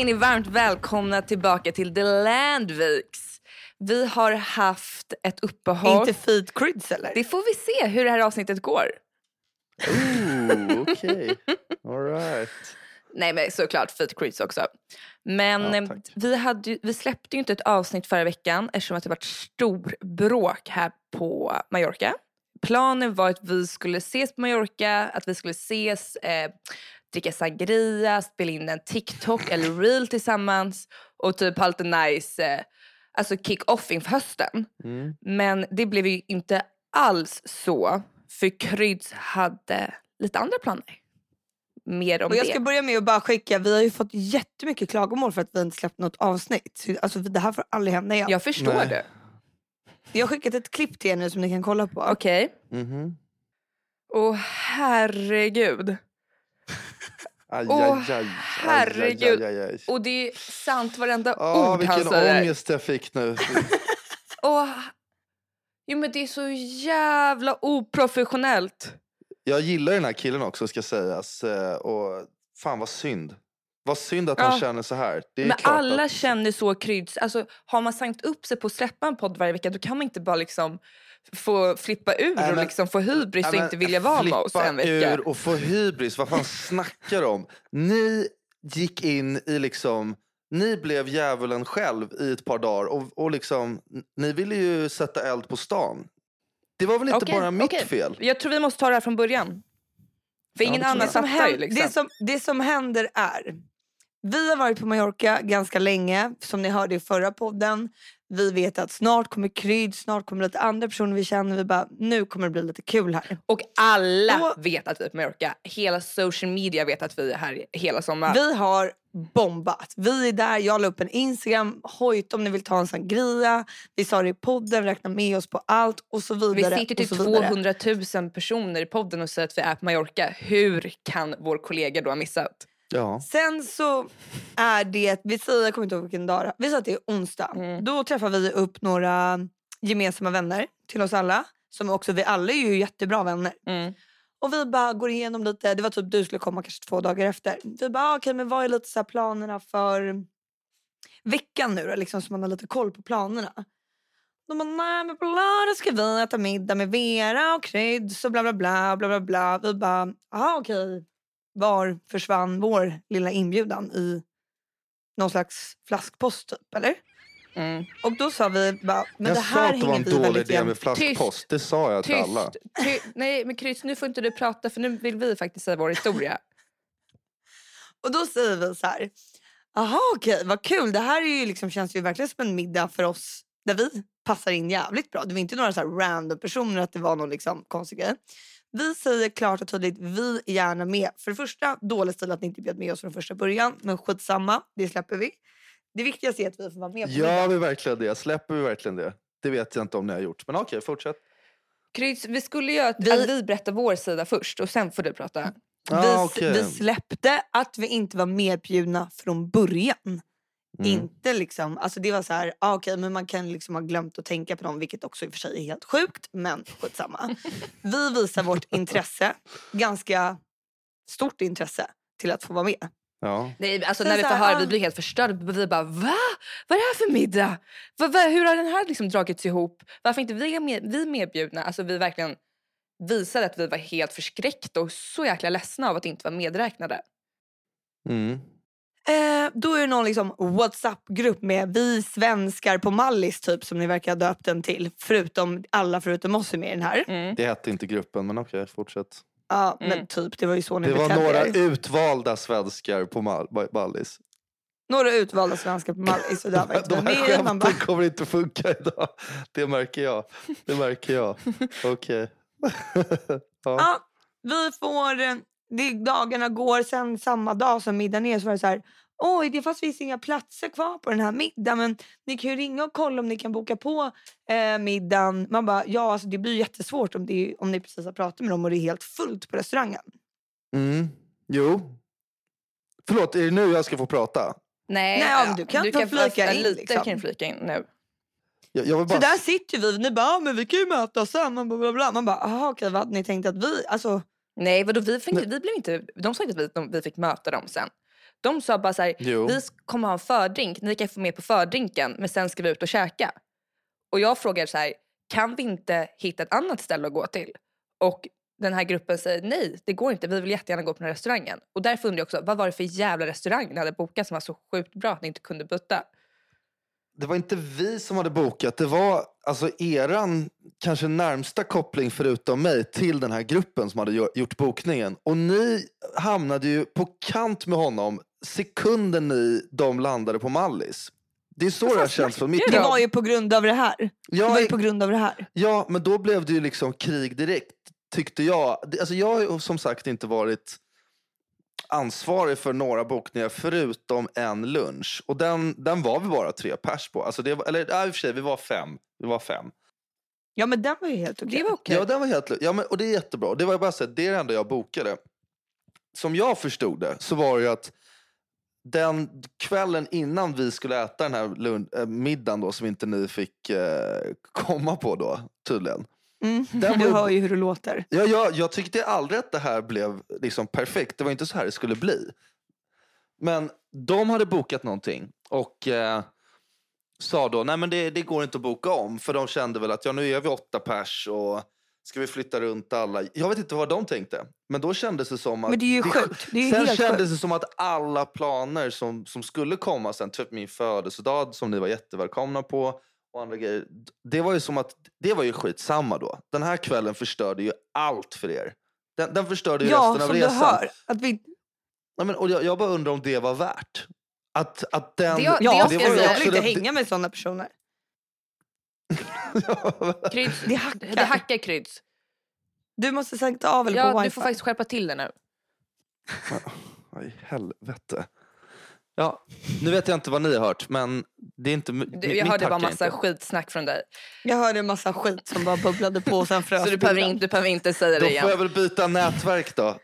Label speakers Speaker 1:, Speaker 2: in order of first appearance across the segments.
Speaker 1: är ni varmt välkomna tillbaka till The Landviks. Vi har haft ett uppehåll.
Speaker 2: Inte feed crids eller?
Speaker 1: Det får vi se hur det här avsnittet går.
Speaker 3: Ooh, okej. All right.
Speaker 1: Nej men såklart feed creeds också. Men
Speaker 3: Ja,
Speaker 1: eh, vi, hade, vi släppte ju inte ett avsnitt förra veckan eftersom att det varit stor bråk här på Mallorca. Planen var att vi skulle ses på Mallorca, att vi skulle ses, eh, dricka sangria, spela in en TikTok eller reel tillsammans och typ ha lite nice eh, alltså kick-off inför hösten.
Speaker 3: Mm.
Speaker 1: Men det blev ju inte alls så för Kryds hade lite andra planer. Mer om
Speaker 2: Och jag
Speaker 1: det.
Speaker 2: ska börja med att bara skicka, vi har ju fått jättemycket klagomål för att vi inte släppt något avsnitt. Så, Alltså det här får aldrig hända igen.
Speaker 1: Jag förstår
Speaker 3: Nej.
Speaker 1: det.
Speaker 2: Jag har skickat ett klipp till er nu som ni kan kolla på.
Speaker 1: Okej.
Speaker 3: Mhm.
Speaker 1: Åh herregud.
Speaker 3: Aj,
Speaker 1: Åh,
Speaker 3: aj, aj,
Speaker 1: herregud.
Speaker 3: Aj.
Speaker 1: Och det är sant varenda
Speaker 3: Åh,
Speaker 1: ord han
Speaker 3: vilken
Speaker 1: säger.
Speaker 3: ångest jag fick nu.
Speaker 1: Åh, jo men det är så jävla oprofessionellt.
Speaker 3: Jag gillar den här killen också ska sägas. eh, Och fan vad synd. Vad synd att han
Speaker 1: Ja.
Speaker 3: känner så här. Det är
Speaker 1: Men alla
Speaker 3: att,
Speaker 1: känner så Kryds. Alltså, har man signat upp sig på att släppa en podd varje vecka då kan man inte bara liksom få flippa ur
Speaker 3: Nej,
Speaker 1: och
Speaker 3: men-
Speaker 1: liksom få hybris
Speaker 3: Nej,
Speaker 1: och
Speaker 3: men
Speaker 1: inte vilja vara med oss
Speaker 3: flippa
Speaker 1: en vecka.
Speaker 3: ur och få hybris. Vad fan snackar du om? Ni gick in i liksom... Ni blev djävulen själv i ett par dagar och, och liksom, ni ville ju sätta eld på stan. Det var väl inte
Speaker 1: Okej,
Speaker 3: bara mitt
Speaker 1: okej.
Speaker 3: fel?
Speaker 1: Jag tror vi måste ta det här från början. För
Speaker 3: Ja,
Speaker 1: ingen
Speaker 3: tror
Speaker 1: annan fattar ju
Speaker 2: hän-
Speaker 1: liksom.
Speaker 2: det, som, det som händer är, vi har varit på Mallorca ganska länge, som ni hörde i förra podden. Vi vet att snart kommer krydd, snart kommer lite andra personer vi känner. Vi bara, nu kommer det bli lite kul här.
Speaker 1: Och alla
Speaker 2: Då-
Speaker 1: vet att vi är på Mallorca. Hela social media vet att vi är här hela sommaren.
Speaker 2: Vi har bombat. Vi är där, jag la upp en Instagram, hojt om ni vill ta en sangria. Vi sa det i podden, räkna med oss på allt och så
Speaker 1: Vi
Speaker 2: vidare.
Speaker 1: sitter
Speaker 2: och
Speaker 1: till
Speaker 2: så vidare.
Speaker 1: 200 000 personer i podden och säger att vi är på Mallorca. Hur kan vår kollega då ha missat?
Speaker 3: Ja.
Speaker 2: Sen så är det, vi säger, jag kommer inte ihåg vilken dag Vi säger att det är onsdag.
Speaker 1: Mm.
Speaker 2: Då träffar vi upp några gemensamma vänner till oss alla. Som också, vi alla är ju jättebra vänner.
Speaker 1: Mm.
Speaker 2: Och vi bara går igenom lite, det var typ du skulle komma kanske två dagar efter. Vi bara, ah, okej men vad är lite så här planerna för veckan nu då? Liksom, så man har lite koll på planerna. De bara, nej men på lördag ska vi äta middag med Vera och Kryds och bla bla bla. bla, bla, bla. Vi bara, aha okej. Var försvann vår lilla inbjudan i någon slags flaskpost typ eller?
Speaker 1: Mm.
Speaker 2: Och då sa vi bara, men
Speaker 3: jag
Speaker 2: det
Speaker 3: sa
Speaker 2: här
Speaker 3: att det var en dålig idé med flaskpost. Det sa jag till alla.
Speaker 1: Tyst. Ty Nej men Kryds, nu får inte du prata för nu vill vi faktiskt säga vår historia.
Speaker 2: Och då säger vi så här, aha okej vad kul, det här är ju liksom, känns ju verkligen som en middag för oss där vi passar in jävligt bra. Det var inte några så här random personer att det var någon liksom konstig grej. Vi säger klart och tydligt, vi är gärna med. För det första, dålig stil att ni inte bjöd med oss från första början. Men skitsamma, det släpper vi. Det viktigaste är att vi får vara med på
Speaker 3: Gör vi verkligen det? Släpper vi verkligen det? Det vet jag inte om ni har gjort. Men okej, fortsätt.
Speaker 1: Kryds, vi skulle ju att
Speaker 2: Vi-
Speaker 1: vi... att vi berättar vår sida först och sen får du prata.
Speaker 3: Ah,
Speaker 2: vi,
Speaker 3: okej.
Speaker 2: vi släppte att vi inte var medbjudna från början.
Speaker 3: Mm.
Speaker 2: Inte liksom, alltså det var så här, ah, okej men man kan liksom ha glömt att tänka på dem vilket också i och för sig är helt sjukt men skitsamma. vi visar vårt intresse, ganska stort intresse till att få vara med.
Speaker 3: Ja.
Speaker 1: Nej, alltså när vi får höra
Speaker 2: ah.
Speaker 1: vi blir helt förstörda. Vi bara va? Vad är det här för middag? Va, va, hur har den här liksom dragits ihop? Varför inte vi, är med, vi medbjudna? Alltså vi verkligen visade att vi var helt förskräckta och så jäkla ledsna av att inte vara medräknade.
Speaker 3: Mm.
Speaker 2: Eh, då är det någon liksom Whatsapp-grupp med vi svenskar på Mallis typ som ni verkar ha döpt den till. Förutom alla förutom oss är med i den här.
Speaker 1: Mm.
Speaker 3: Det hette inte gruppen, men okej, fortsätt.
Speaker 2: Ja men
Speaker 1: Mm.
Speaker 2: typ det var ju så ni
Speaker 3: Det var några
Speaker 2: er.
Speaker 3: utvalda svenskar på Mal- Ballis.
Speaker 2: Några utvalda svenskar på Mallis och där var inte
Speaker 3: De här
Speaker 2: i. Man bara,
Speaker 3: skämten kommer inte funka idag. Det märker jag. Det märker jag. Okej. ja.
Speaker 2: Ja, vi får, eh, det, dagarna går, sen samma dag som middagen är så var det så här, oj det fast finns inga platser kvar på den här middagen men ni kan ju ringa och kolla om ni kan boka på eh, middagen. Man bara, ja alltså det blir jättesvårt om, det, om ni precis har pratat med dem och det är helt fullt på restaurangen.
Speaker 3: Mm. Jo. Förlåt, är det nu jag ska få prata?
Speaker 1: Nej,
Speaker 2: Nej, ja, du kan få flika
Speaker 1: ja,
Speaker 2: in,
Speaker 1: Lite
Speaker 2: liksom.
Speaker 1: kan du flika in nu.
Speaker 3: Jag, jag vill
Speaker 2: Så
Speaker 3: bara...
Speaker 2: där sitter vi, ni bara, "Ja, men vi kan ju mötas sen. Man bara, bla, bla. Man bara, aha okej vad hade ni tänkt att vi, alltså
Speaker 1: Nej, vadå, vi, fick, vi blev inte, de sa inte att vi, vi fick möta dem sen. De sa bara så här, vi kommer ha en fördrink, ni kan få med på fördrinken men sen ska vi ut och käka. Och jag frågar så här, kan vi inte hitta ett annat ställe att gå till? Och den här gruppen säger nej, det går inte, vi vill jättegärna gå på den här restaurangen. Och därför undrar jag också, vad var det för jävla restaurang ni hade bokat som var så sjukt bra att ni inte kunde byta?
Speaker 3: Det var inte vi som hade bokat. Det var alltså eran kanske närmsta koppling förutom mig till den här gruppen som hade gjo- gjort bokningen. Och ni hamnade ju på kant med honom sekunden ni de landade på Mallis. Det är så det har känts från mitt
Speaker 2: Det var ju på grund av det här. Det
Speaker 3: Ja,
Speaker 2: var ju på grund av det här.
Speaker 3: ja, men då blev det ju liksom krig direkt tyckte jag. Det- Alltså jag har ju som sagt inte varit ansvarig för några bokningar förutom en lunch. Och den, den var vi bara tre pers på. Alltså det var, eller ja, i och för sig, vi var fem. Vi var fem.
Speaker 2: Ja men den var ju helt okej.
Speaker 1: Det var okej.
Speaker 3: Ja, den var helt, ja, men, och det är jättebra. Det var bara så att det är det enda jag bokade. Som jag förstod det så var det ju att den kvällen innan vi skulle äta den här lund, äh, middagen då, som inte ni fick eh, komma på då tydligen.
Speaker 2: Mm. Du hör ju hur det låter.
Speaker 3: Ja, jag, jag tyckte aldrig att det här blev liksom perfekt. Det var inte så här det skulle bli. Men de hade bokat någonting och eh, sa då nej men det, det går inte att boka om. För de kände väl att ja, nu är vi åtta pers och ska vi flytta runt alla. Jag vet inte vad de tänkte. Men då kändes det som att...
Speaker 2: Men det är ju sjukt. Det är
Speaker 3: Sen
Speaker 2: helt
Speaker 3: kändes
Speaker 2: sjukt.
Speaker 3: det som att alla planer som, som skulle komma sen, typ min födelsedag som ni var jättevälkomna på och andra grejer. Det var ju som att, det var ju skitsamma då. Den här kvällen förstörde ju allt för er. Den, den förstörde ju
Speaker 2: Ja,
Speaker 3: resten av
Speaker 2: som du
Speaker 3: resan.
Speaker 2: hör. Att vi,
Speaker 3: Nej, men, och jag, jag bara undrar om det var värt. Att, att den...
Speaker 1: Det- det
Speaker 2: ja,
Speaker 1: jag ska
Speaker 2: jag
Speaker 3: ju
Speaker 1: säga-
Speaker 2: vill
Speaker 3: också
Speaker 2: inte
Speaker 3: det-
Speaker 2: hänga med sådana personer.
Speaker 1: Kryds,
Speaker 2: Det hackar.
Speaker 1: det hackar kryds.
Speaker 2: Du måste sänka av eller
Speaker 1: Ja,
Speaker 2: på
Speaker 1: du
Speaker 2: wifi.
Speaker 1: får faktiskt skärpa till det nu.
Speaker 3: Vad i helvete. Ja, nu vet jag inte vad ni har hört, men det är inte...
Speaker 1: Du, jag hörde bara massa
Speaker 3: inte.
Speaker 1: skitsnack från dig.
Speaker 2: Jag hörde en massa skit som bara bubblade på och sen frös
Speaker 1: Så du behöver, inte, du behöver inte säga
Speaker 3: Då
Speaker 1: det
Speaker 3: får jag
Speaker 1: igen.
Speaker 3: väl byta nätverk då.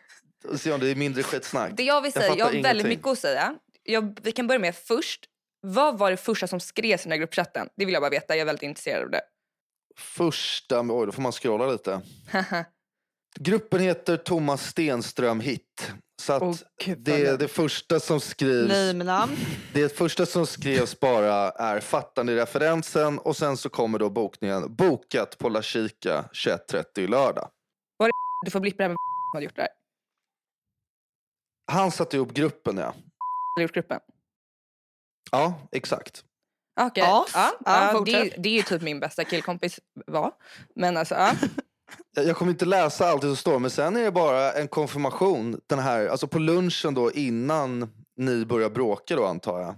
Speaker 3: Och se om det är mindre skitsnack.
Speaker 1: Det jag vill
Speaker 3: Jag
Speaker 1: säga, jag har
Speaker 3: fattar
Speaker 1: väldigt
Speaker 3: ingenting.
Speaker 1: mycket att säga. Jag, vi kan börja med först. Vad var det första som skrevs i den här gruppchatten? Det vill jag bara veta. Jag är väldigt intresserad av det.
Speaker 3: Första, oj då får man scrolla lite. Gruppen heter Thomas Stenström Hit. Så att
Speaker 1: Åh, gud,
Speaker 3: det,
Speaker 1: det-
Speaker 3: det första som skrivs
Speaker 2: Nej med namn.
Speaker 3: Det första som skrevs bara är fattar ni referensen och sen så kommer då bokningen bokat på La Chica 21.30 lördag.
Speaker 1: Du får blippa det här med som har gjort det här.
Speaker 3: Han satte ihop gruppen ja.
Speaker 1: Eller gjort gruppen.
Speaker 3: Ja, exakt.
Speaker 1: Okej.
Speaker 2: Ja,
Speaker 1: Ja,
Speaker 2: ja,
Speaker 1: ja, det, det är ju typ min bästa killkompis var. Men alltså, ja.
Speaker 3: Jag kommer inte läsa allt som står men sen är det bara en konfirmation den här, alltså på lunchen då innan ni börjar bråka då antar jag.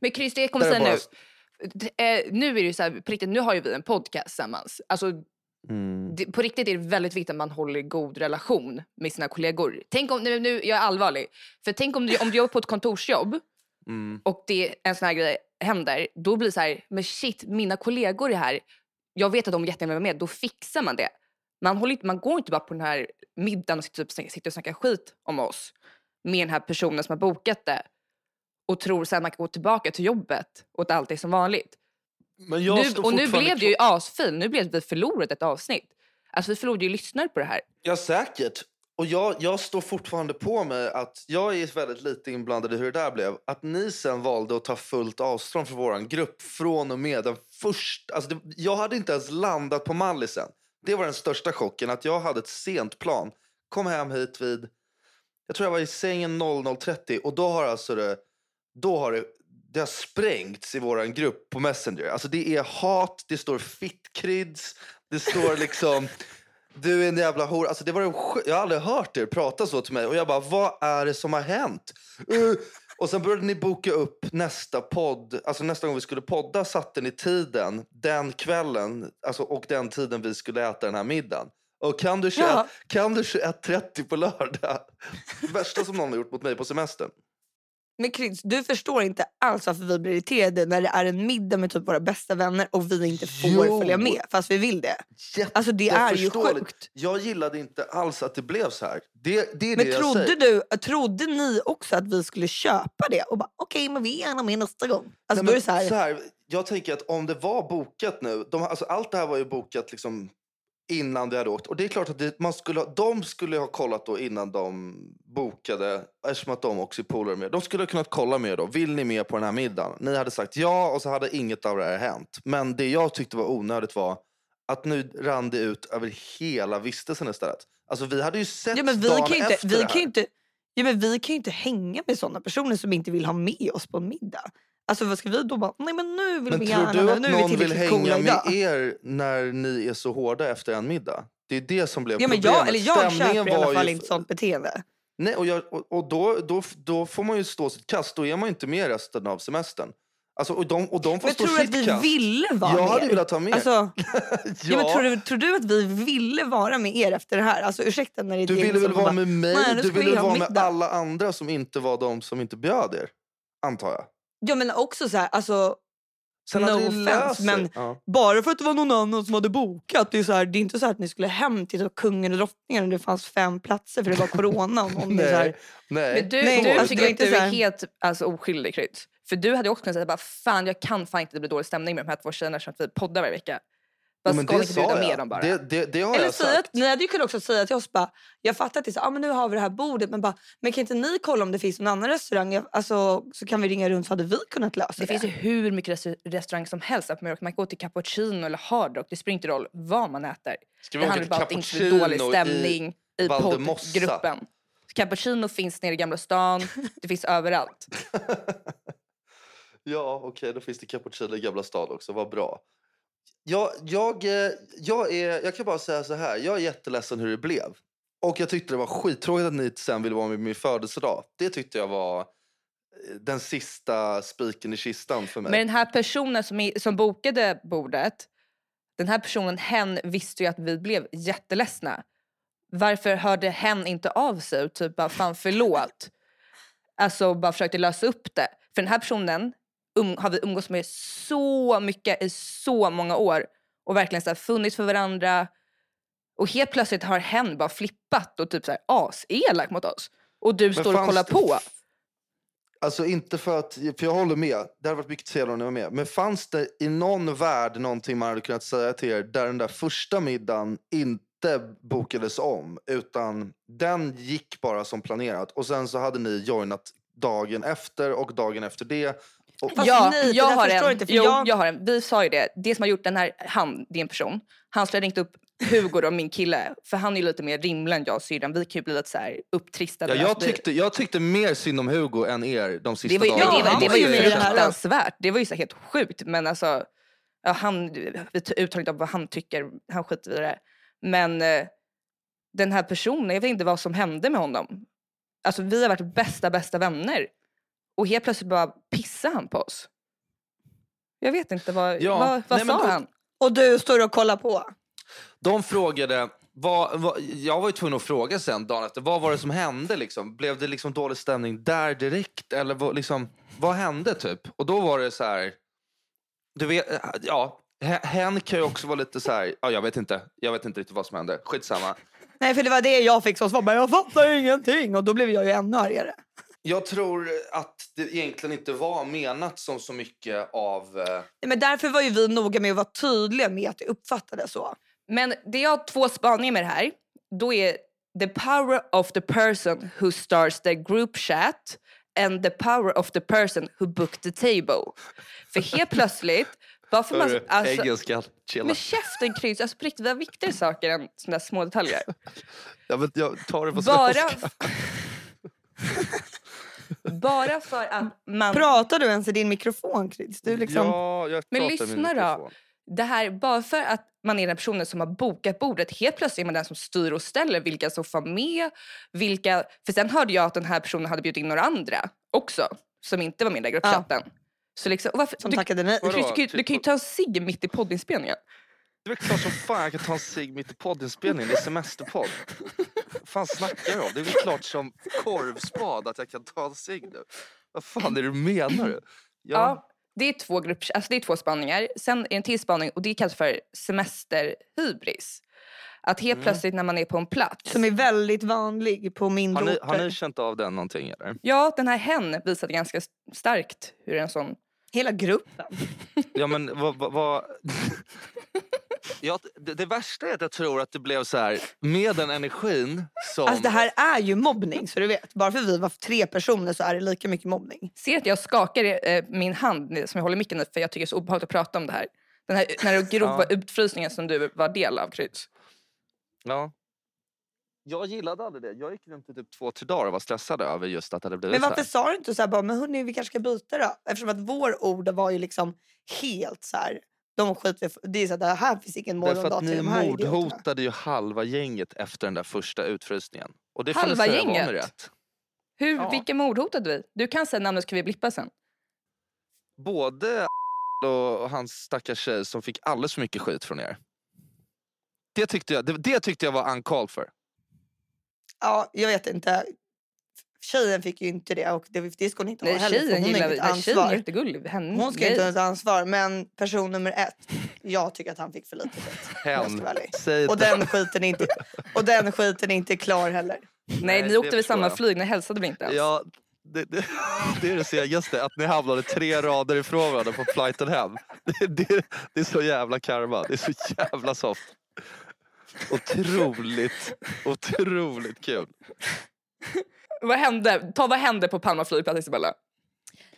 Speaker 1: Men Chris, det jag kommer säga
Speaker 3: bara-
Speaker 1: nu. Eh, nu är det ju så här, på riktigt, nu har ju vi en podcast tillsammans. Alltså,
Speaker 3: Mm.
Speaker 1: det, på riktigt är det väldigt viktigt att man håller god relation med sina kollegor. Tänk om, nu, nu, jag är allvarlig. För tänk om du, om du jobbar på ett kontorsjobb
Speaker 3: Mm.
Speaker 1: och det, en sån här grej händer. Då blir det så här, men shit, mina kollegor är här. Jag vet att de jättegärna vill vara med. Då fixar man det. Man, håller inte, man går inte bara på den här middagen och sitter, typ, sitter och snackar skit om oss med den här personen som har bokat det och tror sen att man kan gå tillbaka till jobbet och att allt är som vanligt.
Speaker 3: Men jag
Speaker 1: Nu,
Speaker 3: står
Speaker 1: och nu blev det ju
Speaker 3: kvar-
Speaker 1: asfin. Nu blev det vi förlorat ett avsnitt. Alltså vi förlorade ju lyssnare på det här.
Speaker 3: Ja, säkert. Och jag, jag står fortfarande på mig att jag är väldigt lite inblandad i hur det där blev. Att ni sen valde att ta fullt avstånd från vår grupp från och med den första... Alltså det, jag hade inte ens landat på Mallisen. Det var den största chocken, att jag hade ett sent plan. Kom hem hit vid... Jag tror jag var i sängen 00.30 och då har alltså det... Då har det, det har sprängts i vår grupp på Messenger. Alltså det är hat, det står fittkryds, det står liksom... Du är en jävla hora. Alltså det var en jag har aldrig hört er prata så till mig. Och jag bara, vad är det som har hänt? Uh. Och sen började ni boka upp nästa podd. Alltså nästa gång vi skulle podda satte ni tiden den kvällen. Alltså, och den tiden vi skulle äta den här middagen. Och kan du 21,
Speaker 2: Ja.
Speaker 3: kan du 21.30 på lördag? Värsta som någon har gjort mot mig på semestern.
Speaker 2: Men Chris, du förstår inte alls varför vi blir irriterade när det är en middag med typ våra bästa vänner och vi inte får
Speaker 3: Jo.
Speaker 2: följa med fast vi vill det. Alltså det är ju sjukt.
Speaker 3: Jag gillade inte alls att det blev så här. Det, det är
Speaker 2: Men
Speaker 3: det jag
Speaker 2: trodde,
Speaker 3: säger.
Speaker 2: du, trodde ni också att vi skulle köpa det? Och bara okej, men vi är gärna med nästa gång. Alltså
Speaker 3: Nej, men
Speaker 2: det så här,
Speaker 3: jag tänker att om det var bokat nu, de, alltså allt det här var ju bokat liksom innan vi hade åkt. Och det är klart att det, man skulle, de skulle ha kollat då innan de bokade, eftersom att de också är polare med. De skulle ha kunnat kolla med då, vill ni med på den här middagen? Ni hade sagt ja och så hade inget av det här hänt. Men det jag tyckte var onödigt var att nu rann det ut över hela vistelsen istället. Alltså vi hade ju sett
Speaker 2: Ja, men vi
Speaker 3: dagen
Speaker 2: kan inte,
Speaker 3: efter
Speaker 2: vi
Speaker 3: det
Speaker 2: kan
Speaker 3: här.
Speaker 2: inte, ja, men vi kan ju inte hänga med såna personer som inte vill ha med oss på en middag. Alltså vad ska vi då bara, nej men nu vill
Speaker 3: Men
Speaker 2: vi
Speaker 3: tror
Speaker 2: gärna
Speaker 3: du
Speaker 2: med,
Speaker 3: att
Speaker 2: nu
Speaker 3: någon vill
Speaker 2: coola
Speaker 3: hänga
Speaker 2: idag.
Speaker 3: med er när ni är så hårda efter en middag? Det är det som blev
Speaker 2: Ja, men
Speaker 3: problemet.
Speaker 2: jag, eller jag
Speaker 3: Stämningen
Speaker 2: köper i alla fall
Speaker 3: ju-
Speaker 2: inte sånt beteende.
Speaker 3: Nej, och, jag, och, och då, då, då får man ju stå sitt kast. Då är man inte med resten av semestern. Alltså, och, de, och de får
Speaker 2: Men
Speaker 3: stå
Speaker 2: tror du att vi
Speaker 3: kast.
Speaker 2: ville vara
Speaker 3: Jag
Speaker 2: med
Speaker 3: hade
Speaker 2: er?
Speaker 3: velat ha med.
Speaker 2: Alltså, ja. men tror, du, tror du att vi ville vara med er efter det här? Alltså ursäkta när det är
Speaker 3: du ville väl vara
Speaker 2: bara,
Speaker 3: med mig?
Speaker 2: "Nej, nu
Speaker 3: du ville vara med
Speaker 2: middag."
Speaker 3: alla andra som inte var de som inte bjöd er. Antar jag.
Speaker 2: Ja men också så här, alltså
Speaker 3: Sen
Speaker 2: No offense, men-
Speaker 3: Ja.
Speaker 2: bara för att det var någon annan som hade bokat. Det är, så här, det är inte så här att ni skulle hem till så kungen och drottningen och det fanns fem platser för det var corona. Och någon är så här,
Speaker 3: Nej, nej.
Speaker 1: Men du,
Speaker 2: Nej,
Speaker 1: du
Speaker 2: alltså,
Speaker 1: tycker att du
Speaker 2: inte så
Speaker 1: är helt alltså, oskyldig. För du hade också kunnat säga bara fan jag kan fan inte det blir dålig stämning med de här två tjejerna som att vi poddar varje vecka.
Speaker 3: Ja,
Speaker 1: Bara
Speaker 3: men
Speaker 1: ska ni
Speaker 3: det
Speaker 1: inte
Speaker 3: sa
Speaker 1: bjuda med dem bara?
Speaker 3: Det, det, det har
Speaker 2: Eller
Speaker 3: jag
Speaker 2: säga
Speaker 3: sagt.
Speaker 2: att, ni hade ju kunnat också säga till oss bara, jag fattar att det är så, ah, men nu har vi det här bordet men bara, men kan inte ni kolla om det finns någon annan restaurang? Jag, alltså, så kan vi ringa runt så hade vi kunnat lösa
Speaker 1: Det
Speaker 2: det.
Speaker 1: finns ju hur mycket restaur- restaurang som helst. Att man kan gå till cappuccino eller hard rock. Det spelar inte roll vad man äter.
Speaker 3: Ska
Speaker 1: Det handlar bara om att det inte blir dålig stämning i,
Speaker 3: Valdemossa?
Speaker 1: poddgruppen. Cappuccino finns nere i Gamla stan. Det finns överallt.
Speaker 3: Ja, okej, då finns det cappuccino i Gamla stan också. Vad bra. Jag, jag, eh, jag, är, jag kan bara säga så här. Jag är jätteledsen hur det blev. Och jag tyckte det var skittråkigt att ni sen ville vara med på min födelsedag. Det tyckte jag var eh, den sista spiken i kistan för mig.
Speaker 1: Men den här personen som, i- som bokade bordet, den här personen, hen visste ju att vi blev jätteledsna. Varför hörde hen inte av sig och typ bara fan förlåt? Alltså bara försökte lösa upp det. För den här personen um, har vi umgåtts med så mycket i så många år och verkligen så här, funnits för varandra. Och helt plötsligt har hen bara flippat och typ så här as-elak mot oss. Och du
Speaker 3: Men
Speaker 1: står och kollar
Speaker 3: det-
Speaker 1: på.
Speaker 3: Alltså inte för att, för jag håller med. Det hade varit mycket trevligare om ni var med. Men fanns det i någon värld någonting man hade kunnat säga till er där den där första middagen inte bokades om utan den gick bara som planerat och sen så hade ni joinat dagen efter och dagen efter det. Och,
Speaker 2: Fast
Speaker 1: ja,
Speaker 2: nej,
Speaker 1: jag har en.
Speaker 2: inte, för
Speaker 1: jo,
Speaker 2: jag-
Speaker 1: jag... har en. Vi sa ju det. Det som har gjort den här, han, det är en person. Han skulle ha ringt upp Hugo och min kille. För han är ju lite mer rimlig än jag och syrran. Vi kan ju bli lite så här upptristade.
Speaker 3: ja, jag, tyckte, jag tyckte mer synd om Hugo än er de sista
Speaker 1: det var ju,
Speaker 3: dagarna.
Speaker 1: men det, var, det
Speaker 2: var
Speaker 1: ju fruktansvärt. Det var ju så helt sjukt. Men alltså, ja, han, vi uttalar inte om vad han tycker. Han skiter i det. Men eh, den här personen, jag vet inte vad som hände med honom. Alltså vi har varit bästa, bästa vänner. Och helt plötsligt bara pissade han på oss. Jag vet inte vad,
Speaker 3: Ja,
Speaker 1: vad, vad
Speaker 3: nej, men
Speaker 1: sa
Speaker 3: då-
Speaker 1: han?
Speaker 2: Och du står och kollar på.
Speaker 3: De frågade, vad, vad, jag var ju tvungen att fråga sen dagen efter, vad var det som hände? Liksom? Blev det liksom dålig stämning där direkt? Eller vad, liksom, vad hände typ? Och då var det så här, du vet, ja, he- hen kan ju också vara lite så här, ja, jag vet inte, jag vet inte riktigt vad som hände, skitsamma.
Speaker 2: Nej för det var det jag fick som svar, jag fattar ingenting. Och då blev jag ju ännu argare.
Speaker 3: Jag tror att det egentligen inte var menat som så mycket av... eh,
Speaker 2: Nej, men därför var ju vi noga med att vara tydliga med att det uppfattades så.
Speaker 1: Men det jag har två spaningar med det här. Då är the power of the person who starts the group chat and the power of the person who booked the table. För helt plötsligt, bara för man... Alltså,
Speaker 3: engelska, chilla.
Speaker 1: men käften Kryds, alltså på riktigt, vi har viktigare saker än såna där små detaljer.
Speaker 3: Jag, vet, jag tar det på
Speaker 1: Bara,
Speaker 3: svenska.
Speaker 1: bara för att man...
Speaker 2: Pratar du ens i din mikrofon Chris? Du liksom...
Speaker 3: Ja, jag
Speaker 1: Men
Speaker 3: pratar i min
Speaker 1: lyssna då. Det här, bara för att man är den personen som har bokat bordet, helt plötsligt är man den som styr och ställer vilka som får med. Vilka, för sen hörde jag att den här personen hade bjudit in några andra också, som inte var med i den gruppchatten. Så liksom, varför,
Speaker 2: Som
Speaker 1: du,
Speaker 2: tackade nej.
Speaker 3: Vadå?
Speaker 1: du, du, kan ju- du
Speaker 3: Typ-
Speaker 1: kan ju ta en cigg mitt i poddinspelningen.
Speaker 3: Det är väl klart som fan jag kan ta en cigg mitt i poddinspelningen. Det är semesterpodd. Fan snackar du om? Det är väl klart som korvspad att jag kan ta en cigg nu. Vad fan är det du menar? du?
Speaker 1: Ja. det, är två grupper, alltså det är två spaningar. Sen är det en till spaning och det kallas för semesterhybris. Att helt
Speaker 3: Mm.
Speaker 1: plötsligt när man är på en plats.
Speaker 2: Som är väldigt vanlig på mindre
Speaker 3: Har ni,
Speaker 2: orter.
Speaker 3: har ni känt av den någonting eller?
Speaker 1: Ja, den här hen visade ganska starkt hur en sån
Speaker 2: Hela gruppen.
Speaker 3: Ja men vad... vad, vad... Ja, det, det värsta är att jag tror att det blev så här med den energin som...
Speaker 2: Alltså det här är ju mobbning så du vet. Bara för vi var tre personer så är det lika mycket mobbning.
Speaker 1: Ser att jag skakar eh, min hand som jag håller micken i för jag tycker det är så obehagligt att prata om det här. Den här, den här grova
Speaker 3: Ja.
Speaker 1: utfrysningen som du var del av, Kryds.
Speaker 3: Ja. Jag gillade aldrig det. Jag gick runt i typ två, tre dagar och var stressad över just att det hade blivit
Speaker 2: Men
Speaker 3: så
Speaker 2: varför
Speaker 3: här.
Speaker 2: sa du inte så här bara, men hörni vi kanske ska byta då? Eftersom att vår ord var ju liksom helt så här, de skiter det är så här, det här finns ingen
Speaker 3: Därför
Speaker 2: morgondag
Speaker 3: att
Speaker 2: till
Speaker 3: ni
Speaker 2: de här idioterna.
Speaker 3: mordhotade ju halva gänget efter den där första utfrysningen. Och det
Speaker 1: Halva
Speaker 3: ni
Speaker 1: gänget?
Speaker 3: rätt.
Speaker 1: Hur,
Speaker 3: Ja.
Speaker 1: Vilka mord hotade vi? Du kan säga namnet ska vi blippa sen.
Speaker 3: Både och hans stackars tjej som fick alldeles för mycket skit från er. Det tyckte jag, det, det tyckte jag var uncalled för.
Speaker 2: Ja, jag vet inte. Tjejen fick ju inte det och det, det ska hon inte ha
Speaker 1: Nej,
Speaker 2: heller
Speaker 1: tjejen
Speaker 2: hon
Speaker 1: gillar
Speaker 2: inget
Speaker 1: Nej, Tjejen är
Speaker 2: ansvar.
Speaker 1: jättegullig.
Speaker 2: Hon ska
Speaker 1: nej.
Speaker 2: inte ha ett ansvar men person nummer ett, jag tycker att han fick för lite skit. Och den skiten är inte, och den skiten är inte klar heller.
Speaker 1: Nej,
Speaker 3: Nej,
Speaker 1: ni
Speaker 3: det
Speaker 1: åkte
Speaker 3: förstår
Speaker 1: samma
Speaker 3: jag.
Speaker 1: flyg, ni hälsade väl inte ens?
Speaker 3: Ja, det, det, det är det segaste, att ni hamnade tre rader ifrån varandra på flighten hem. Det, det, det är så jävla karma, det är så jävla soft. Otroligt, otroligt kul.
Speaker 1: Vad hände? Ta vad hände på Palma flygplats Isabella?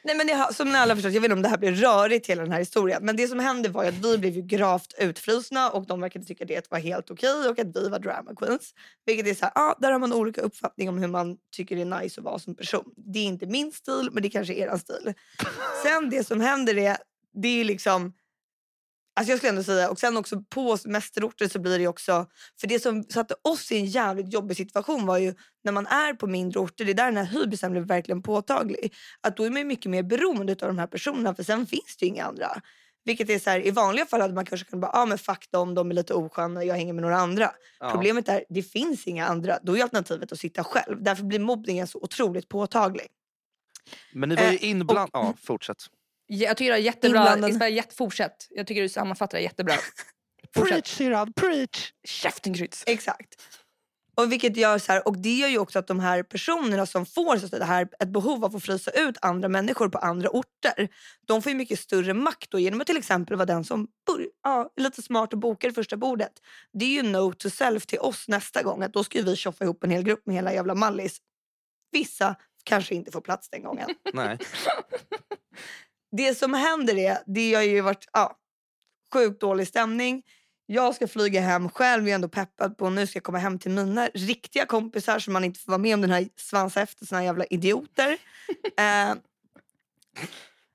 Speaker 2: Nej, men det, som ni alla förstått, jag vet inte om det här blir rörigt hela den här historien. Men det som hände var att vi blev ju gravt utfrusna och de verkade tycka det var helt okej och att vi var drama queens. Vilket är så här, ah, där har man olika uppfattning om hur man tycker det är nice att vara som person. Det är inte min stil men det kanske är er stil. Sen det som händer är, det är liksom Alltså jag skulle ändå säga, och sen också på semesterorter så blir det också, för det som satte oss i en jävligt jobbig situation var ju när man är på mindre orter, det är där den här hybrisen blev verkligen påtaglig. Att då är man ju mycket mer beroende av de här personerna för sen finns det ju inga andra. Vilket är så här, i vanliga fall hade man kanske kunnat bara, ah, men fuck dem, de är lite osköna, jag hänger med några andra.
Speaker 3: Ja.
Speaker 2: Problemet är, det finns inga andra. Då är alternativet att sitta själv. Därför blir mobbningen så otroligt påtaglig.
Speaker 3: Men ni var ju
Speaker 2: Eh,
Speaker 3: inblandade... Ja, fortsätt.
Speaker 1: Jag tycker det är jättebra.
Speaker 2: Inblandad.
Speaker 1: Isabella, fortsätt. Jag tycker du sammanfattar det jättebra.
Speaker 3: Preach syrran, preach!
Speaker 1: Käften Kryds.
Speaker 2: Exakt. Och, vilket gör så här, och det gör ju också att de här personerna som får så det här, ett behov av att frysa ut andra människor på andra orter. De får ju mycket större makt då, genom att till exempel vara den som bör, ja, är lite smart och bokar det första bordet. Det är ju note to self till oss nästa gång. Att då ska ju vi tjoffa ihop en hel grupp med hela jävla Mallis. Vissa kanske inte får plats den gången.
Speaker 3: Nej.
Speaker 2: det som händer är, det har ju varit ja, sjukt dålig stämning. Jag ska flyga hem själv, jag är ändå peppad på nu ska jag komma hem till mina riktiga kompisar så man inte får vara med om den här svansa efter såna jävla idioter. eh,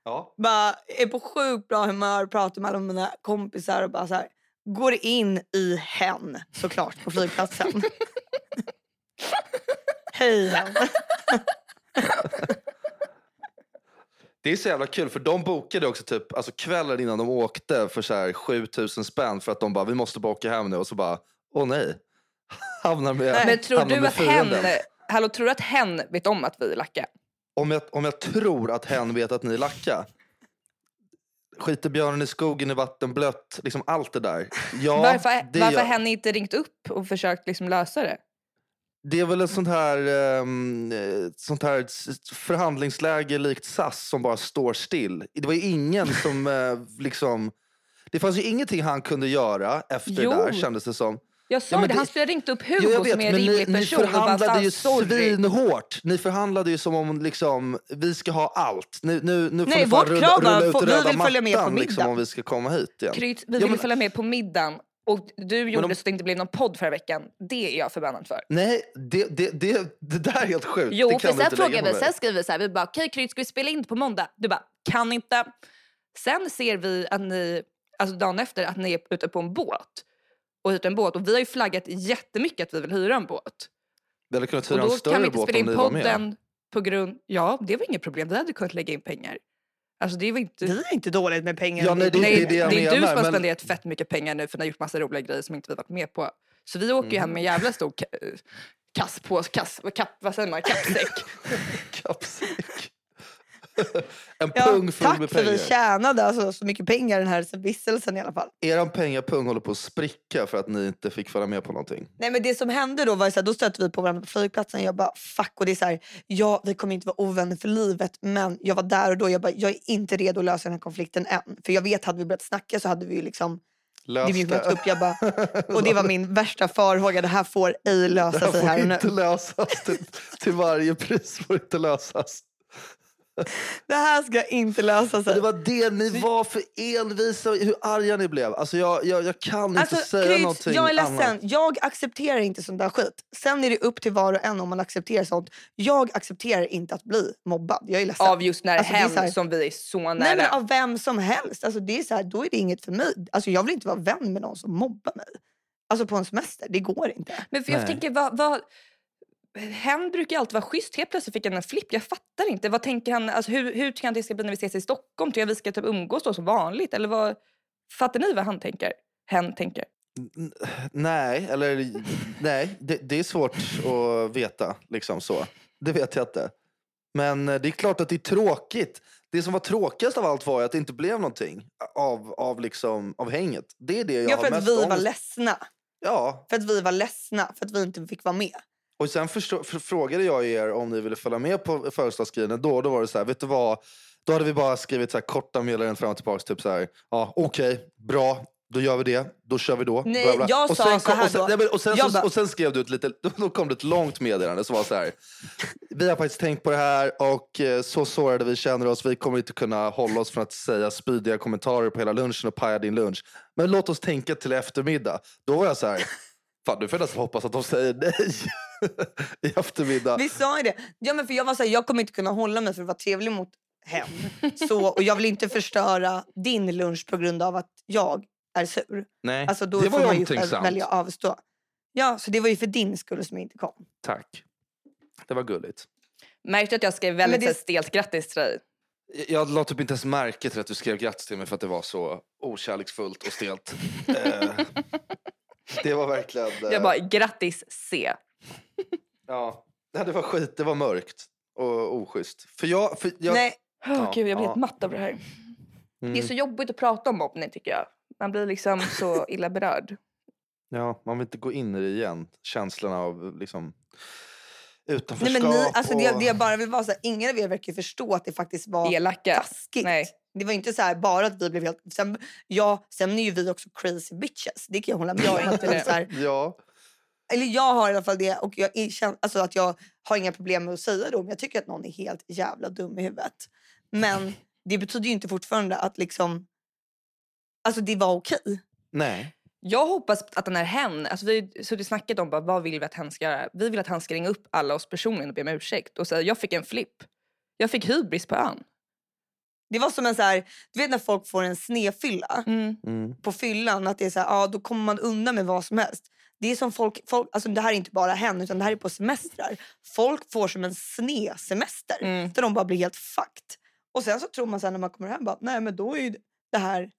Speaker 3: Ja.
Speaker 2: bara är på sjukt bra humör, pratar med alla mina kompisar och bara så här, går in i hen såklart på flygplatsen. Hej hen.
Speaker 3: Det är så jävla kul för de bokade också typ alltså kvällen innan de åkte för så här 7000 spänn för att de bara vi måste bara åka hem nu och så bara åh nej. Hamnar med,
Speaker 1: Men tror du att hen, hallå, tror du att hen vet om att vi är lacka?
Speaker 3: Om jag, om jag tror att hen vet att ni är lacka. Skiter björnen i skogen i vatten blött, liksom allt det där. Ja,
Speaker 1: varför
Speaker 3: det,
Speaker 1: varför hen inte ringt upp och försökt liksom lösa det?
Speaker 3: Det är väl ett sånt här, ehm, eh, sånt här s- förhandlingsläge likt SAS som bara står still. Det var ju ingen som eh, liksom... Det fanns ju ingenting han kunde göra efter
Speaker 1: Jo.
Speaker 3: det där kändes det som.
Speaker 1: Jag sa
Speaker 3: Ja,
Speaker 1: det,
Speaker 3: det-
Speaker 1: han skulle ha ringt upp Hugo
Speaker 3: Jo, jag vet,
Speaker 1: som är en rimlig
Speaker 3: ni, ni
Speaker 1: person bara
Speaker 3: förhandlade ju svinhårt. Ni förhandlade ju som om liksom, vi ska ha allt. Nu, nu, nu får
Speaker 2: Nej,
Speaker 3: ni fan rulla, rulla ut
Speaker 2: vi
Speaker 3: röda
Speaker 2: vill följa med på
Speaker 3: mattan liksom, om vi ska komma hit igen.
Speaker 1: Kryt, vi
Speaker 3: Ja,
Speaker 1: ville
Speaker 3: men-
Speaker 1: följa med på middagen och du gjorde
Speaker 3: om-
Speaker 1: så att det inte blev någon podd förra veckan. Det är jag förbannad för.
Speaker 3: Nej, det, det, det, det där är helt sjukt.
Speaker 1: Jo,
Speaker 3: det
Speaker 1: för
Speaker 3: kan du
Speaker 1: sen
Speaker 3: inte på
Speaker 1: vi, sen skrev vi så här, vi bara okej Kryt ska vi spela in på måndag? Du bara kan inte. Sen ser vi att ni, alltså dagen efter, att ni är ute på en båt. Och hyrt en båt och vi har ju flaggat jättemycket att vi vill hyra en båt.
Speaker 3: Vi hade kunnat
Speaker 1: Och
Speaker 3: hyra en
Speaker 1: då kan
Speaker 3: större
Speaker 1: vi inte
Speaker 3: båt
Speaker 1: spela
Speaker 3: om
Speaker 1: in
Speaker 3: ni var med.
Speaker 1: podden på grund, ja det var inget problem, vi hade kunnat lägga in pengar. Alltså det var inte...
Speaker 2: Vi är inte dåligt med pengar.
Speaker 3: Ja, nej, det-
Speaker 1: Nej,
Speaker 3: är det jag
Speaker 1: det är du som har
Speaker 3: men-
Speaker 1: spenderat fett mycket pengar nu för ni har gjort massa roliga grejer som inte vi varit med på. Så vi åker ju hem med en jävla stor ka- kass på, kass, kapp, vad säger man, kappsäck.
Speaker 3: Kappsäck. en
Speaker 2: Ja,
Speaker 3: pung full
Speaker 2: tack
Speaker 3: med
Speaker 2: för
Speaker 3: pengar.
Speaker 2: vi tjänade alltså, så mycket pengar den här vistelsen i alla fall.
Speaker 3: Eran pengapung håller på att spricka för att ni inte fick följa med på någonting.
Speaker 2: Nej men det som hände då var så här, då stötte vi på varandra på flygplatsen. Jag bara fuck och det är så här, ja vi kommer inte vara ovänner för livet men jag var där och då jag bara jag är inte redo att lösa den här konflikten än. För jag vet hade vi börjat snacka så hade vi ju liksom
Speaker 3: Lös
Speaker 2: det upp. Jag bara, och det var min värsta farhåga. Det här får ej
Speaker 3: Det
Speaker 2: lösa
Speaker 3: här
Speaker 2: sig
Speaker 3: får
Speaker 2: här och nu.
Speaker 3: inte lösas. Till, till varje pris får inte lösas.
Speaker 2: Det här ska inte lösa sig.
Speaker 3: Det var det ni var för envisa, hur arga ni blev. Alltså jag, jag, jag kan inte
Speaker 2: Alltså,
Speaker 3: säga
Speaker 2: Kryds,
Speaker 3: någonting
Speaker 2: jag är ledsen.
Speaker 3: annat.
Speaker 2: Jag accepterar inte sånt där skit. Sen är det upp till var och en om man accepterar sånt. Jag accepterar inte att bli mobbad. Jag är ledsen.
Speaker 1: Av just när det
Speaker 2: Alltså, det är
Speaker 1: hem
Speaker 2: här-
Speaker 1: som vi är så nära.
Speaker 2: Nej, men av vem som helst. Alltså, det är så här, då är det inget för mig. Alltså, jag vill inte vara vän med någon som mobbar mig. Alltså på en semester. Det går inte.
Speaker 1: Men för jag
Speaker 3: Nej.
Speaker 1: tänker, vad, vad, hen brukar alltid vara schysst. Helt plötsligt fick han en flipp. Jag fattar inte. Vad tänker han? Alltså, hur, hur tycker han det ska bli när vi ses i Stockholm? Tycker jag vi ska typ umgås då som vanligt? Eller vad, fattar ni vad han tänker? Hen tänker.
Speaker 3: N- Nej, eller nej, det, det är svårt att veta. Liksom så. Det vet jag inte. Men eh, det är klart att det är tråkigt. Det som var tråkigast av allt var att det inte blev någonting av, av, liksom, av hänget. Det är det jag
Speaker 2: Ja,
Speaker 3: har
Speaker 2: för att
Speaker 3: mest
Speaker 2: vi var
Speaker 3: ångest-
Speaker 2: ledsna.
Speaker 3: Ja,
Speaker 2: För att vi var ledsna. För att vi inte fick vara med.
Speaker 3: Och sen förstå, för, frågade jag er om ni ville följa med på födelsedagsgrejen. Då, då var det så här, vet du vad? Då hade vi bara skrivit så här korta meddelanden fram och tillbaka. Typ så här, ja okej, bra. Då gör vi det. Då kör vi då.
Speaker 2: Nej,
Speaker 3: Bla, bla.
Speaker 2: jag
Speaker 3: och
Speaker 2: sa
Speaker 3: sen
Speaker 2: så
Speaker 3: kom-
Speaker 2: här
Speaker 3: och sen,
Speaker 2: då.
Speaker 3: nej, men- och, sen,
Speaker 2: Jag
Speaker 3: så,
Speaker 2: bara-
Speaker 3: och sen skrev du ett lite, då kom det ett långt meddelande som var så här. Vi har faktiskt tänkt på det här och eh, så sårade vi känner oss. Vi kommer inte kunna hålla oss från att säga spydiga kommentarer på hela lunchen och paja din lunch. Men låt oss tänka till eftermiddag. Då var jag så här. Fan, nu får nästan hoppas att de säger nej i eftermiddag.
Speaker 2: Vi sa ju det. Ja, men för jag var så här, jag kommer inte kunna hålla mig för att vara trevlig mot hem. Så, och jag vill inte förstöra din lunch på grund av att jag är sur.
Speaker 3: Nej,
Speaker 2: Alltså, då
Speaker 3: det
Speaker 2: får
Speaker 3: var
Speaker 2: man ju själv välja avstå. Ja, så det var ju för din skull som jag inte kom.
Speaker 3: Tack. Det var gulligt.
Speaker 1: Märkte att jag skrev väldigt
Speaker 2: det-
Speaker 1: stelt grattis till dig?
Speaker 3: Jag- Jag la typ inte ens märke till att du skrev grattis till mig för att det var så okärleksfullt och stelt. Eh, det var verkligen... eh,
Speaker 1: Jag bara, grattis C.
Speaker 3: ja, Nej, det var skit, det var mörkt och oschysst. För jag... För jag
Speaker 2: Nej,
Speaker 1: Oh,
Speaker 3: Ja,
Speaker 1: Gud, jag blir
Speaker 3: ja.
Speaker 1: helt matt av det här.
Speaker 3: mm,
Speaker 1: Det är så jobbigt att prata om mobbning tycker jag. Man blir liksom så illa berörd.
Speaker 3: ja, man vill inte gå in i det igen. Känslorna av liksom,
Speaker 2: nej
Speaker 3: utanförskap.
Speaker 2: men ni, alltså det,
Speaker 3: och...
Speaker 2: det jag bara vill vara så här, ingen av er verkar förstå att det faktiskt var
Speaker 1: Elaka.
Speaker 2: taskigt.
Speaker 1: Nej.
Speaker 2: Det var inte så här bara att vi blev helt... Sen, ja, sen är ju vi också crazy bitches. Det kan jag hålla med
Speaker 1: Jag är
Speaker 2: om.
Speaker 1: det.
Speaker 3: Ja,
Speaker 2: eller jag har i alla fall det och jag, är, kän- alltså att jag har inga problem med att säga det om jag tycker att någon är helt jävla dum i huvudet. Men det betyder ju inte fortfarande att liksom... Alltså det var okej.
Speaker 3: nej.
Speaker 1: Jag hoppas att den här hen, alltså vi har suttit och snackat om bara, vad vill vi att hen ska göra. Vi vill att han ska ringa upp alla oss personligen och be om ursäkt och säga jag fick en flipp. Jag fick hybris på ön.
Speaker 2: Det var som en så här, du vet när folk får en snefylla
Speaker 1: Mm.
Speaker 3: Mm.
Speaker 2: på fyllan, att det är så här, ja då kommer man undan med vad som helst. Det är som folk, folk alltså det här är inte bara hen utan det här är på semestrar. Folk får som en snesemester
Speaker 1: Mm.
Speaker 2: där de bara blir helt fucked. Och sen så tror man sen när man kommer hem bara, nej men då är det här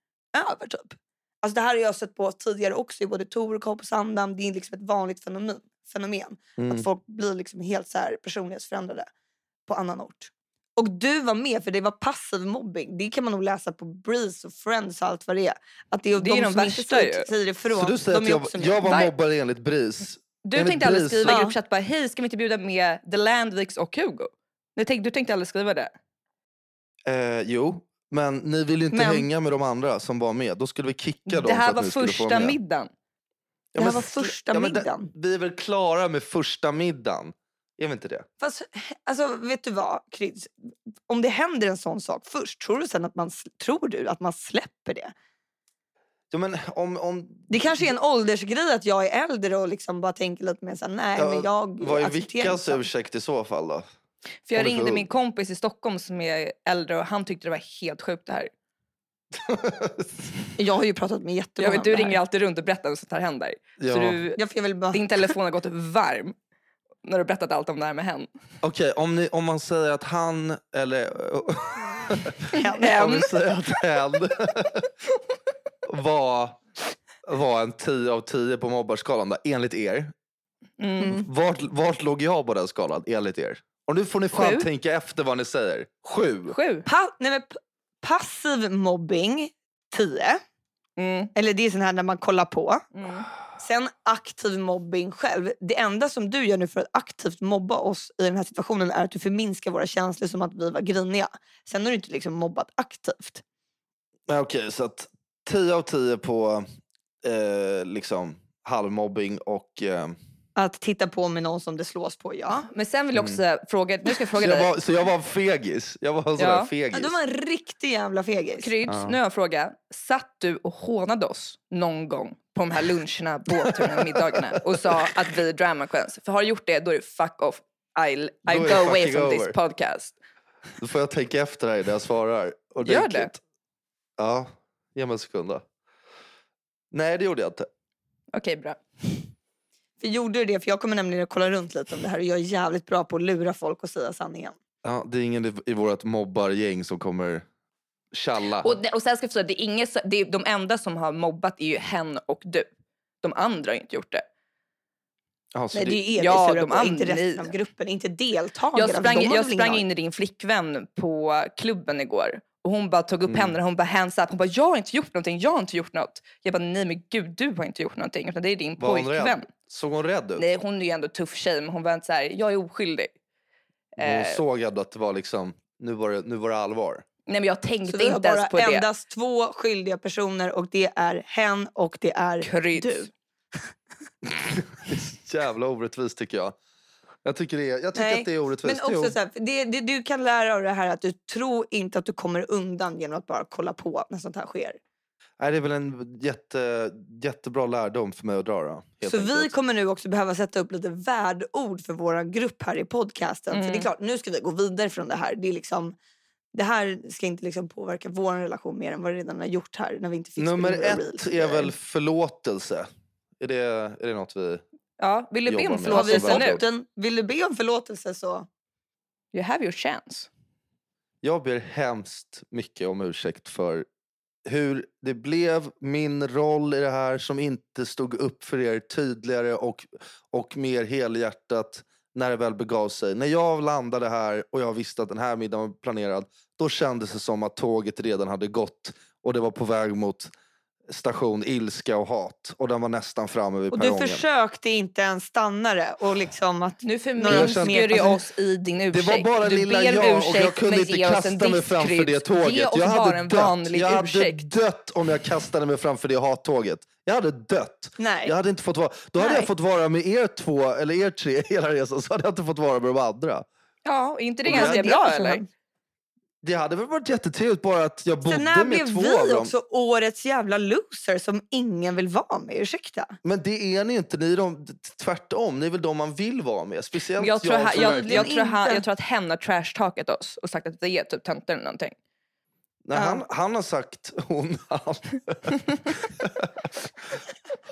Speaker 2: över typ. Alltså det här har jag sett på tidigare också i både Torekov och på Sandhamn. Det är liksom ett vanligt fenomen. fenomen.
Speaker 3: Mm.
Speaker 2: Att folk blir liksom helt så här personlighetsförändrade på annan ort. Och du var med för det var passiv mobbing. Det kan man nog läsa på Breeze och Friends och allt vad det är. Att det är,
Speaker 1: Det är
Speaker 2: de,
Speaker 1: de värsta ju.
Speaker 2: säger ifrån.
Speaker 3: Så du säger
Speaker 2: de
Speaker 3: att jag, jag var mobbare enligt BRIS?
Speaker 1: Du
Speaker 3: Enligt
Speaker 1: tänkte aldrig skriva i gruppchatt bara hej ska vi inte bjuda med The Landviks och Hugo? Du tänkte, du tänkte aldrig skriva det?
Speaker 3: Eh, jo, men ni vill ju inte
Speaker 2: Men-
Speaker 3: hänga med de andra som var med. Då skulle vi kicka dem
Speaker 1: Det här var första middagen.
Speaker 3: Ja,
Speaker 2: Det här
Speaker 3: men
Speaker 2: var första
Speaker 3: det-
Speaker 2: middagen.
Speaker 3: Vi är väl klara med första middagen? Är vi inte det?
Speaker 2: Fast, alltså, vet du vad, Kryds? Om det händer en sån sak först, tror du sen att man, tror du att man släpper det?
Speaker 3: Ja, men om, om,
Speaker 2: Det kanske är en åldersgrej att jag är äldre och liksom bara tänker lite mer såhär, nej
Speaker 3: Ja,
Speaker 2: men jag
Speaker 3: vad är Vickas ursäkt i så fall då?
Speaker 1: För jag ringde min kompis i Stockholm som är äldre och han tyckte det var helt sjukt det här.
Speaker 2: Jag har ju pratat med jättemånga
Speaker 1: Jag vet, du ringer alltid runt och berättar om sånt här händer.
Speaker 3: Ja.
Speaker 1: Så du,
Speaker 2: Jag, jag vill bara...
Speaker 1: din telefon har gått varm när du berättat allt om det här med hen.
Speaker 3: Okej, om, ni- om man säger att han eller...
Speaker 2: Hen.
Speaker 3: om vi säger att hen var, var en 10 av 10 på mobbarskalan då, enligt er.
Speaker 1: Mm.
Speaker 3: Vart, vart låg jag på den skalan enligt er? Och nu får ni fan
Speaker 1: Sju.
Speaker 3: tänka efter vad ni säger. Sju.
Speaker 1: Sju.
Speaker 2: Pa- nej, men passiv mobbing, 10.
Speaker 1: Mm.
Speaker 2: Eller det är sån här när man kollar på.
Speaker 1: Mm.
Speaker 2: Sen aktiv mobbing själv. Det enda som du gör nu för att aktivt mobba oss i den här situationen är att du förminskar våra känslor som att vi var griniga. Sen har du inte liksom mobbat aktivt.
Speaker 3: Okej, så att 10 av 10 på eh, liksom halvmobbing och... Eh,
Speaker 2: Att titta på med någon som det slås på, ja.
Speaker 1: Men sen vill jag också fråga, nu ska jag
Speaker 3: så,
Speaker 1: fråga
Speaker 3: jag
Speaker 1: dig.
Speaker 3: var, så jag var en fegis. Jag var en sån
Speaker 1: Ja.
Speaker 3: där fegis.
Speaker 2: ja. Du var en riktig jävla fegis.
Speaker 1: Kryds,
Speaker 3: Ja.
Speaker 1: nu har jag en fråga. Satt du och hånade oss någon gång på de här luncherna, båtturerna, middagarna och sa att vi är drama queens? För har du gjort det, då är det fuck off. I, I go away from
Speaker 3: over.
Speaker 1: this podcast.
Speaker 3: Då får jag tänka efter här när jag svarar.
Speaker 1: Gör
Speaker 3: ordentligt.
Speaker 1: det.
Speaker 3: Ja, ge mig en sekund då. Nej, det gjorde jag inte.
Speaker 2: Okej, bra. För gjorde du det? För jag kommer nämligen att kolla runt lite om det här och jag är jävligt bra på att lura folk och säga sanningen.
Speaker 3: Ja, det är ingen i- i vårt mobbargäng som kommer tjalla.
Speaker 1: Och, och sen ska jag säga, det är inget, det är, de enda som har mobbat är ju hen och du. De andra har ju inte gjort det.
Speaker 3: Så
Speaker 2: Nej, det är er
Speaker 1: Ja, de
Speaker 2: på, inte resten av gruppen, inte deltagarna.
Speaker 1: Jag sprang, jag sprang in i din flickvän på klubben igår. Och hon bara tog upp
Speaker 3: Mm.
Speaker 1: händerna hon bara hands up. Hon bara jag har inte gjort någonting, jag har inte gjort något. Jag bara nej men gud du har inte gjort någonting. Utan det är din
Speaker 3: Var
Speaker 1: pojkvän.
Speaker 3: Såg hon rädd ut?
Speaker 1: Nej hon är ju ändå tuff tjej men hon var inte så här, jag är oskyldig.
Speaker 3: Hon
Speaker 1: Eh,
Speaker 3: såg ändå att det var liksom, nu var det, nu var det allvar.
Speaker 1: Nej men jag
Speaker 2: Så
Speaker 1: tänkte
Speaker 2: vi har
Speaker 1: inte ens
Speaker 2: bara
Speaker 1: på det.
Speaker 2: endast två skyldiga personer och det är hen och det är
Speaker 1: Kryds.
Speaker 2: du.
Speaker 3: Det är så jävla orättvist tycker jag. Jag tycker, det är, jag tycker
Speaker 2: Nej,
Speaker 3: att det är orättvist.
Speaker 2: Men också så här, det, det, du kan lära av det här att du tror inte att du kommer undan genom att bara kolla på när sånt här sker.
Speaker 3: Nej, det är väl en jätte, jättebra lärdom för mig att dra. Då,
Speaker 2: Så vi
Speaker 3: enkelt.
Speaker 2: kommer nu också behöva sätta upp lite värdeord för vår grupp här i podcasten. För det är
Speaker 1: Mm.
Speaker 2: klart, nu ska vi gå vidare från det här. Det, är liksom, det här ska inte liksom påverka vår relation mer än vad det redan har gjort här. När vi inte fick
Speaker 3: Nummer ett
Speaker 2: reels
Speaker 3: är väl förlåtelse. Är det, är det något vi...
Speaker 1: Ja, vill du be om
Speaker 3: Alltså,
Speaker 1: förlåtelse
Speaker 3: värdeord.
Speaker 1: nu?
Speaker 2: vill du be om förlåtelse så...
Speaker 1: You have your chance.
Speaker 3: Jag ber hemskt mycket om ursäkt för hur det blev min roll i det här som inte stod upp för er tydligare och, och mer helhjärtat när det väl begav sig. När jag landade här och jag visste att den här middagen var planerad, då kändes det som att tåget redan hade gått och det var på väg mot station ilska och hat och den var nästan framme vid
Speaker 2: Och du
Speaker 3: perrongen.
Speaker 2: försökte inte ens stanna det. Och liksom att,
Speaker 1: Nu förminskar du
Speaker 3: alltså,
Speaker 1: oss i din
Speaker 3: Det
Speaker 1: ursäkt.
Speaker 3: var bara
Speaker 1: du
Speaker 3: lilla jag och jag kunde inte kasta mig framför det tåget.
Speaker 1: Ge oss
Speaker 3: jag
Speaker 1: bara
Speaker 3: hade
Speaker 1: en
Speaker 3: dött.
Speaker 1: vanlig
Speaker 3: jag hade dött om jag kastade mig framför det hattåget. Jag hade dött.
Speaker 2: nej.
Speaker 3: Jag hade inte fått vara, då hade
Speaker 2: Nej.
Speaker 3: jag fått vara med er två, eller er tre hela resan, så hade jag inte fått vara med de andra.
Speaker 1: Ja, inte det
Speaker 3: Och
Speaker 1: ganska
Speaker 3: det-
Speaker 1: bra
Speaker 2: det-
Speaker 1: eller?
Speaker 3: Det hade väl varit jättetrevligt bara att jag bodde
Speaker 2: Sen när
Speaker 3: med
Speaker 2: blev
Speaker 3: två
Speaker 2: vi
Speaker 3: av dem.
Speaker 2: också årets jävla loser som ingen vill vara med? Ursäkta?
Speaker 3: Men det är ni inte, ni är de, tvärtom. Ni är väl de man vill vara med. Speciellt
Speaker 1: Jag tror,
Speaker 3: jag
Speaker 1: jag,
Speaker 3: verkligen-
Speaker 1: jag, tror han, jag tror att hen har trashtalkat oss och sagt att vi är typ töntar eller någonting.
Speaker 3: Nej,
Speaker 2: Ja.
Speaker 3: han, han har sagt, hon, han,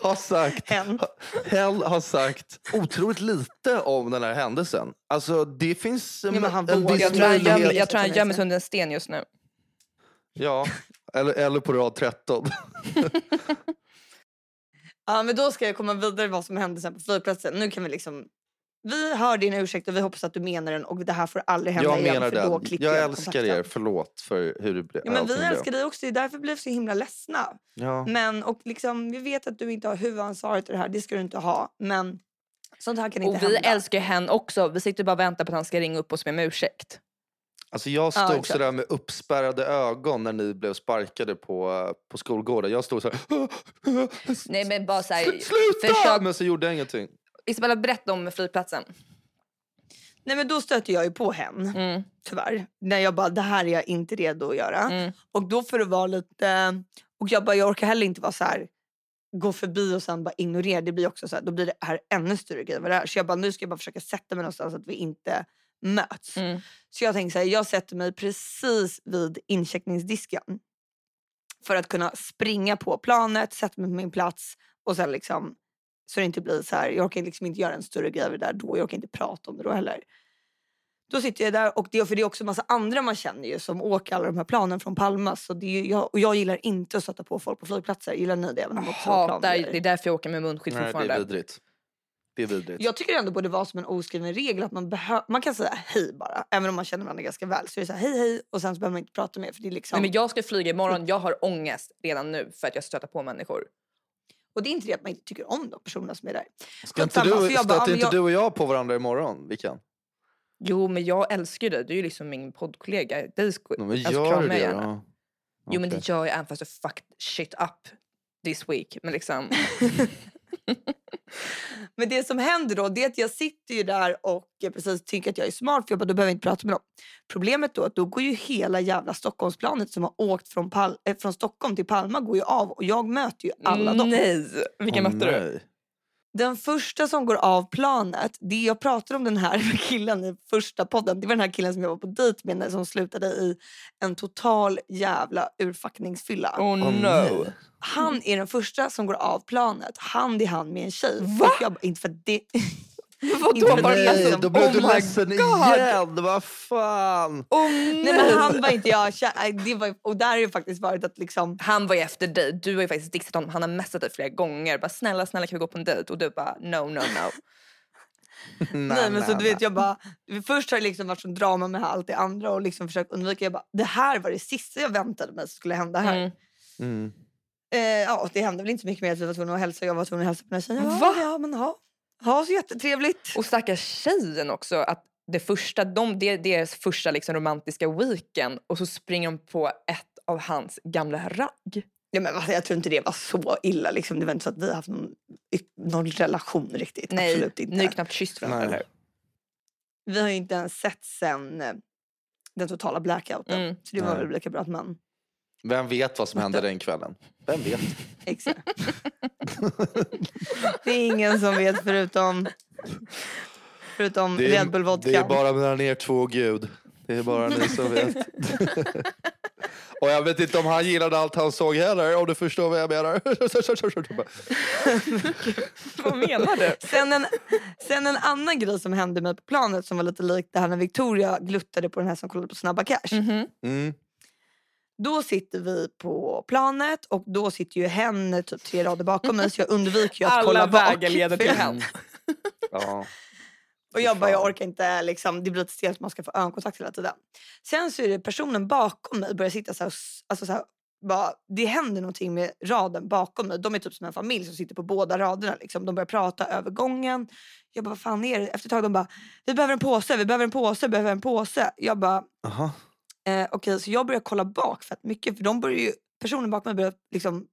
Speaker 3: har sagt,
Speaker 2: Hen.
Speaker 3: Hell har sagt otroligt lite om den här händelsen. Alltså det finns en,
Speaker 2: Ja, men han
Speaker 3: en viss
Speaker 1: Jag tror han gömmer, jag tror han gömmer sig under en sten just nu.
Speaker 3: Ja, eller, eller på rad 13.
Speaker 2: Ja, men då ska jag komma vidare vad som hände sen på flygplatsen. Nu kan vi liksom... Vi hör din ursäkt och vi hoppas att du menar den och det här får aldrig hända
Speaker 3: Jag
Speaker 2: igen.
Speaker 3: menar
Speaker 2: för då
Speaker 3: det.
Speaker 2: klipper
Speaker 3: Jag
Speaker 2: jag
Speaker 3: älskar
Speaker 2: kontakten.
Speaker 3: er. Förlåt för hur det blev.
Speaker 2: Ja, men vi älskar dig också, det är därför vi blev så himla ledsna.
Speaker 3: Ja.
Speaker 2: Men, och liksom, vi vet att du inte har huvudansvaret i det här, det ska du inte ha. Men sånt här kan inte
Speaker 1: Och vi
Speaker 2: hända.
Speaker 1: älskar ju hen också. Vi sitter bara och väntar på att han ska ringa upp oss med ursäkt.
Speaker 3: Alltså jag
Speaker 2: Ja,
Speaker 3: stod
Speaker 2: exakt.
Speaker 3: sådär med uppspärrade ögon när ni blev sparkade på, på skolgården. Jag stod såhär...
Speaker 1: Nej men bara såhär,
Speaker 3: Sluta!
Speaker 1: försök.
Speaker 3: Men så gjorde jag ingenting.
Speaker 1: Isabella berätta om flygplatsen.
Speaker 2: Nej men då stöter jag ju på hen,
Speaker 1: Mm,
Speaker 2: tyvärr. När jag bara, det här är jag inte redo att göra.
Speaker 1: mm.
Speaker 2: Och då får det vara lite... Och jag bara, jag orkar heller inte vara så här gå förbi och sen bara ignorera. Det blir också så här, då blir det här ännu större grej vad det är. Så jag bara, nu ska jag bara försöka sätta mig någonstans så att vi inte möts.
Speaker 1: Mm.
Speaker 2: Så jag tänker så här, jag sätter mig precis vid incheckningsdisken. För att kunna springa på planet, sätta mig på min plats och sen liksom så det inte blir så här, jag orkar liksom inte göra en större grej av det där då, jag orkar inte prata om det då heller. Då sitter jag där och det, för det är också massa andra man känner ju som åker alla de här planen från Palma. Så det är ju, jag, och jag gillar inte att stöta på folk på flygplatser. Gillar ni det? Även om
Speaker 1: Jag hatar, det är därför jag åker med munskydd
Speaker 3: Nej, det är
Speaker 1: fortfarande.
Speaker 3: vidrigt. Det är vidrigt.
Speaker 2: Jag tycker det ändå borde vara som en oskriven regel att man, behö- man kan säga hej bara. Även om man känner varandra ganska väl. Så är det så här, hej hej och sen så behöver man inte prata mer. För det är liksom,
Speaker 1: Nej, men jag ska flyga imorgon, jag har ångest redan nu för att jag stöter på människor.
Speaker 2: Och det är inte det att man inte tycker om de personerna som är där.
Speaker 3: Ska inte du,
Speaker 2: jag bara,
Speaker 3: stöter
Speaker 2: ja,
Speaker 3: inte
Speaker 2: men
Speaker 3: du och jag på varandra imorgon? Vi kan.
Speaker 1: Jo men jag älskar dig, du är ju liksom min poddkollega. Dig sko-
Speaker 3: Men
Speaker 1: alltså,
Speaker 3: gör
Speaker 1: kramar
Speaker 3: du
Speaker 1: jag
Speaker 3: det
Speaker 1: gärna.
Speaker 3: då?
Speaker 1: Jo men det gör jag även fast jag fucked shit up this week. Men liksom,
Speaker 2: Men det som händer då det är att jag sitter ju där och jag precis tycker att jag är smart för jag bara, då behöver jag inte prata med dem. Problemet då är att då går ju hela jävla Stockholmsplanet som har åkt från, Pal- eh, från Stockholm till Palma går ju av och jag möter ju alla dem.
Speaker 1: nej. Vilka
Speaker 3: Åh,
Speaker 1: mötte du?
Speaker 2: Den första som går av planet, det jag pratar om den här killen i första podden, det var den här killen som jag var på dejt med som slutade i en total jävla urfackningsfylla.
Speaker 1: Oh no.
Speaker 2: Han är den första som går av planet, hand i hand med en tjej.
Speaker 1: Va?
Speaker 2: Och jag bara, inte för det...
Speaker 1: Vadå?
Speaker 2: Inte
Speaker 1: Var
Speaker 3: Nej, då blev
Speaker 1: oh
Speaker 3: du ledsen igen. Vad fan.
Speaker 1: Oh,
Speaker 2: Nej men han var inte jag kär, nej, det var, Och där har det faktiskt varit att liksom...
Speaker 1: Han var ju efter dig. Du har ju faktiskt dixat honom. Han har messat dig flera gånger. Bara snälla, snälla kan vi gå på en dejt? Och du bara no, no, no.
Speaker 2: Nej, men så du vet jag bara... Först har det liksom varit som drama med allt det andra och liksom försökt undvika. Jag bara, det här var det sista jag väntade mig skulle hända här.
Speaker 1: Mm.
Speaker 3: Mm.
Speaker 2: Eh, ja, det hände väl inte så mycket mer att vi var tvungna att hälsa. Jag var tvungen att hälsa på den här tjejen. Ja? Ja, men ha. Ha så jättetrevligt.
Speaker 1: Och stackars tjejen också. Att det, första, de, det är deras första liksom romantiska weekend och så springer de på ett av hans gamla ragg.
Speaker 2: Ja, men, alltså, jag tror inte det var så illa. Liksom. Det var inte så att vi har haft någon, någon relation riktigt.
Speaker 1: Nej,
Speaker 2: Absolut inte.
Speaker 1: ni har knappt kysst varandra.
Speaker 3: Nej.
Speaker 1: eller?
Speaker 2: Vi har ju inte ens sett sen eh, den totala blackouten.
Speaker 1: Mm.
Speaker 2: Så det var
Speaker 3: Nej.
Speaker 2: väl lika bra att man...
Speaker 3: Vem vet vad som hände den kvällen? Vem vet?
Speaker 2: Exakt. det är ingen som vet förutom, förutom
Speaker 3: Det
Speaker 2: Red Bull
Speaker 3: är,
Speaker 2: vodka.
Speaker 3: det är bara mellan er två och Gud. Det är bara ni som vet. och jag vet inte om han gillade allt han såg heller, om du förstår vad jag menar.
Speaker 1: Vad menar du?
Speaker 2: Sen en, sen en annan grej som hände mig på planet som var lite likt det här när Victoria gluttade på den här som kollade på Snabba Cash.
Speaker 1: Mhm.
Speaker 3: Mm.
Speaker 2: Då sitter vi på planet och då sitter ju hen typ tre rader bakom mig så jag undviker ju att kolla
Speaker 1: Alla
Speaker 2: bak.
Speaker 1: vägar leder till hen.
Speaker 3: Ja.
Speaker 2: Och jag bara, jag orkar inte, liksom, det blir lite stelt att man ska få ögonkontakt hela tiden. Sen så är det personen bakom mig börjar sitta så här, alltså så här bara, det händer någonting med raden bakom mig. De är typ som en familj som sitter på båda raderna. Liksom. De börjar prata över gången. Jag bara, vad fan är det? Efter ett tag de bara, vi behöver en påse, vi behöver en påse, vi behöver en påse. Jag bara,
Speaker 3: Aha.
Speaker 2: Eh, okej så jag börjar kolla bak fett mycket. För de börjar ju, personen bakom mig börjar liksom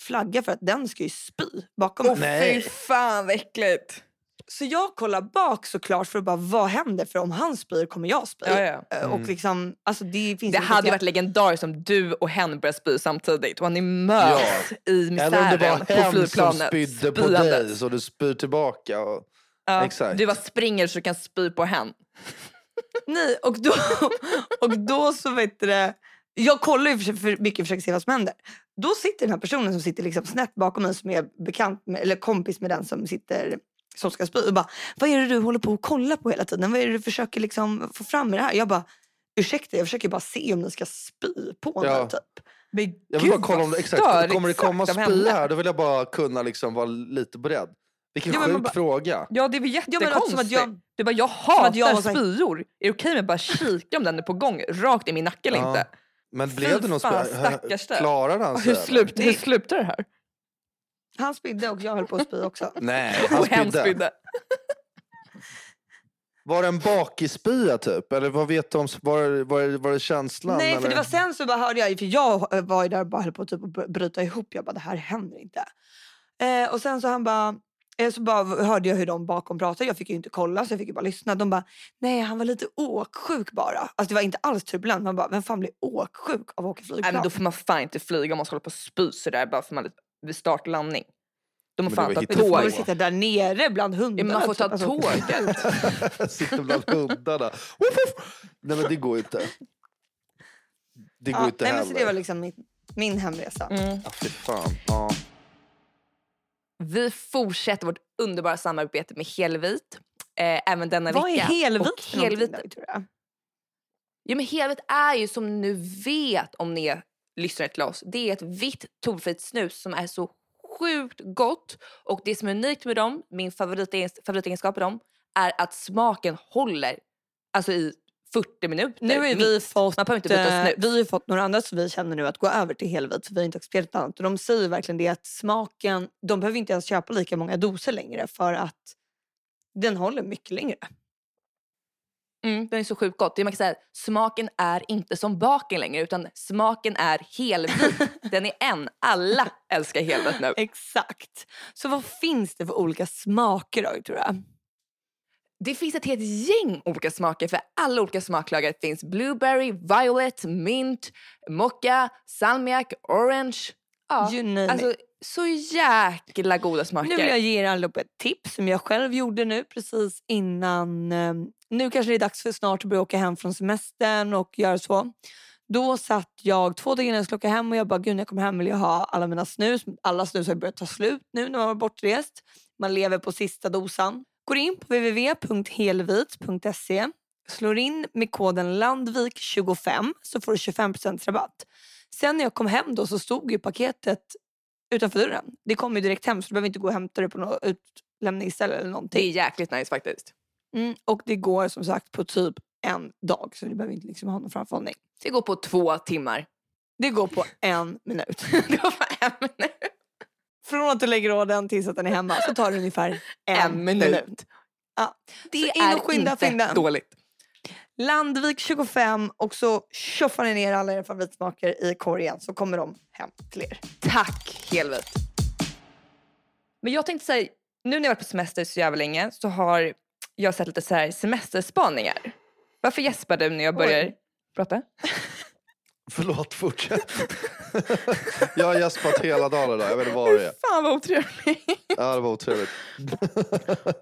Speaker 2: flagga för att den ska ju spy bakom mig.
Speaker 3: Nej.
Speaker 1: fy fan vad äckligt.
Speaker 2: Så jag kollar bak såklart för att bara, vad händer? För om han spyr kommer jag spy.
Speaker 1: Ja, ja.
Speaker 2: Eh,
Speaker 3: Mm.
Speaker 2: Och liksom, alltså det finns
Speaker 1: Det
Speaker 2: inte
Speaker 1: hade ju
Speaker 2: jag-
Speaker 1: varit legendariskt om du och hen började spy samtidigt och ni möts i
Speaker 3: Eller om det
Speaker 1: misären
Speaker 3: var
Speaker 1: på
Speaker 3: hen som
Speaker 1: flygplanet.
Speaker 3: spydde på
Speaker 1: spyandes.
Speaker 3: dig så du spyr tillbaka. Och...
Speaker 1: Ja,
Speaker 3: Exakt.
Speaker 1: Du bara springer så du kan spy på hen.
Speaker 2: Nej, och då, och då så vet du det, jag kollar ju för, för mycket och försöker se vad som händer. Då sitter den här personen som sitter liksom snett bakom mig som är bekant med, eller kompis med den som sitter som ska spy och bara, vad är det du håller på att kolla på hela tiden? Vad är det du försöker liksom få fram med det här? Jag bara, ursäkta jag försöker bara se om ni ska spy på
Speaker 3: Ja.
Speaker 2: mig typ.
Speaker 1: Men
Speaker 3: Jag vill
Speaker 1: gud,
Speaker 3: bara kolla om det, exakt,
Speaker 1: störigt
Speaker 3: kommer det komma
Speaker 1: henne.
Speaker 3: här då vill jag bara kunna liksom vara lite beredd. Vilken
Speaker 2: Ja,
Speaker 3: sjuk
Speaker 2: bara-
Speaker 3: fråga.
Speaker 1: Ja det är väl
Speaker 2: Ja, men
Speaker 1: jättekonstigt.
Speaker 2: som att jag-
Speaker 1: Du bara, jag
Speaker 2: att
Speaker 1: hatar
Speaker 2: jag var
Speaker 1: spyor. Är det okej med att bara kika om den är på gång rakt i min nacke eller
Speaker 3: Ja.
Speaker 1: inte?
Speaker 3: Men
Speaker 1: Fy
Speaker 3: blev det någon spya? Klarade han sig?
Speaker 1: Hur, slut, hur slutar det här?
Speaker 2: Han spydde och jag höll på att spy också.
Speaker 3: Nej, han spydde.
Speaker 1: spydde.
Speaker 3: Var det en bakisspya typ? Eller vad vet du om, var, det- var, det- var det känslan?
Speaker 2: Nej, för
Speaker 3: eller?
Speaker 2: det var sen så bara hörde jag, för jag var ju där och bara höll på typ att bry- bryta ihop. Jag bara, det här händer inte. Eh, och sen så han bara, så bara hörde jag hur de bakom pratade. Jag fick ju inte kolla så jag fick ju bara lyssna. De bara, nej han var lite åksjuk bara. Alltså det var inte alls turbulent. Man bara, vem fan blir åksjuk av att åka flygplan?
Speaker 1: Nej, men då får man fan inte flyga om man ska hålla på och spy sådär bara för man vid start och landning. Då
Speaker 3: Men
Speaker 1: får man
Speaker 3: det var
Speaker 1: ta
Speaker 2: men då får man
Speaker 1: tåg.
Speaker 2: sitta där nere bland
Speaker 1: Ja,
Speaker 2: hundarna.
Speaker 1: men man får ta
Speaker 2: typ. Alltså,
Speaker 1: tåget.
Speaker 3: Sitter bland hundarna. Nej men det går ju inte. Det går
Speaker 2: ja,
Speaker 3: inte
Speaker 2: nej, men
Speaker 3: heller.
Speaker 2: så det var liksom min, min hemresa.
Speaker 1: Mm.
Speaker 3: Ja, fy fan. Ja.
Speaker 1: Vi fortsätter vårt underbara samarbete med Helvit. Eh, även denna
Speaker 2: Vad är
Speaker 1: vecka.
Speaker 2: helvit
Speaker 1: Och
Speaker 2: för någonting
Speaker 1: helvit
Speaker 2: då, Victoria?
Speaker 1: Ja, men helvet är ju som ni nu vet om ni är lyssnare till oss. Det är ett vitt tobaksfritt snus som är så sjukt gott. Och det som är unikt med dem, min favoritegens- favoritegenskap med dem, är att smaken håller alltså i 40 minuter.
Speaker 2: Nu ju vi fått,
Speaker 1: Man behöver inte byta
Speaker 2: eh,
Speaker 1: snus.
Speaker 2: vi har fått några andra som vi känner nu att gå över till helvit för vi har inte accepterat annat. Och de säger verkligen det att smaken, de behöver inte ens köpa lika många doser längre för att den håller mycket längre.
Speaker 1: Mm, den är så sjukt gott. Det man kan säga, smaken är inte som baken längre utan smaken är helvit. den är en. Alla älskar helvit nu.
Speaker 2: Exakt. Så vad finns det för olika smaker då, Victoria?
Speaker 1: Det finns ett helt gäng olika smaker för alla olika smaklager finns blueberry, violet, mint, mocka, salmiak, orange. Ja,
Speaker 2: You name
Speaker 1: alltså så jäkla goda smaker.
Speaker 2: Nu vill jag ge er allihopa ett tips som jag själv gjorde nu precis innan. eh, Nu kanske det är dags för snart att börja åka hem från semestern och göra så. Då satt jag två dagar innan jag skulle åka hem och jag bara gud när jag kommer hem vill jag ha alla mina snus. Alla snus har börjat ta slut nu när man var bortrest. Man lever på sista dosan. Går in på www.helvit.se slår in med koden Landvik25 så får du 25% rabatt. Sen när jag kom hem då så stod ju paketet utanför dörren. Det kommer ju direkt hem så du behöver inte gå och hämta det på något utlämningsställe eller
Speaker 1: Det är
Speaker 2: någonting.
Speaker 1: jäkligt nice faktiskt.
Speaker 2: Mm, och det går som sagt på typ en dag så du behöver inte liksom ha någon framförhållning.
Speaker 1: Det går på två timmar.
Speaker 2: Det går på en minut.
Speaker 1: det går på en minut.
Speaker 2: Från att du lägger ordern tills att den är hemma så tar det ungefär en,
Speaker 1: En minut.
Speaker 2: minut. Ja.
Speaker 1: Det
Speaker 2: Så
Speaker 1: är
Speaker 2: skynda
Speaker 1: inte dåligt.
Speaker 2: Landvik 25 och så tjoffar ni ner alla era favoritsmaker i korgen så kommer de hem till er.
Speaker 1: Tack helvete. Men jag tänkte säga, nu när jag varit på semester så jävla länge så har jag sett lite så här semesterspaningar. Varför gäspar du när jag börjar
Speaker 2: Oj.
Speaker 1: prata?
Speaker 3: Förlåt, fortsätt. jag har gäspat hela dagen idag. Jag vet inte vad det är.
Speaker 1: Fan vad otrevligt.
Speaker 3: Ja, det var otrevligt.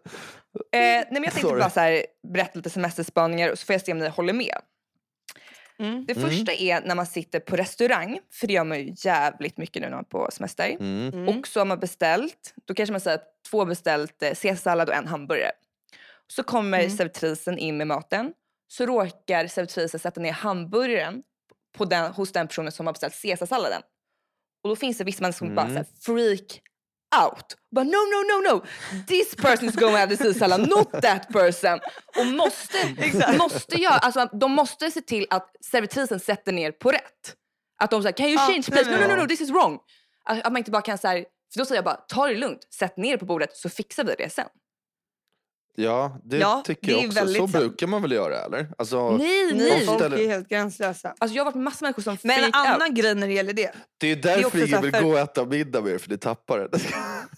Speaker 1: Eh, nej men jag tänkte
Speaker 3: Sorry.
Speaker 1: bara så här, berätta lite semesterspaningar och så får jag se om ni håller med.
Speaker 2: Mm.
Speaker 1: Det första är när man sitter på restaurang, för det gör man ju jävligt mycket nu när man är på semester.
Speaker 3: Mm.
Speaker 2: Mm.
Speaker 1: Och så har man beställt, då kanske man säger att två beställt eh, caesarsallad och en hamburgare. Så kommer
Speaker 2: Mm.
Speaker 1: servitrisen in med maten. Så råkar servitrisen sätta ner hamburgaren på den, hos den personen som har beställt caesarsalladen. Och då finns det vissa människor som bara
Speaker 3: Mm.
Speaker 1: så här, freak out. Bara no, no, no, no. This person is going to have the caesarsalad, not that person. Och måste, måste göra, alltså de måste se till att servitrisen sätter ner på rätt. Att de säger can you change place? No, no, no, no, this is wrong. Att, att man inte bara kan säga, för då säger jag bara ta det lugnt, sätt ner det på bordet så fixar vi det sen.
Speaker 3: Ja, det
Speaker 2: Ja,
Speaker 3: tycker
Speaker 2: det är
Speaker 3: jag också. Så
Speaker 2: sant.
Speaker 3: brukar man väl göra, eller? Alltså,
Speaker 1: Nej,
Speaker 2: Ni
Speaker 1: nej.
Speaker 2: folk
Speaker 3: ställer-
Speaker 2: är helt gränslösa.
Speaker 1: Alltså jag har varit med massa människor som
Speaker 2: Men en annan
Speaker 1: out.
Speaker 2: grej när det gäller det.
Speaker 3: det är
Speaker 2: är
Speaker 3: därför
Speaker 2: också
Speaker 3: ingen
Speaker 2: så här
Speaker 3: vill
Speaker 2: för-
Speaker 3: gå och äta middag med er, för ni tappar det.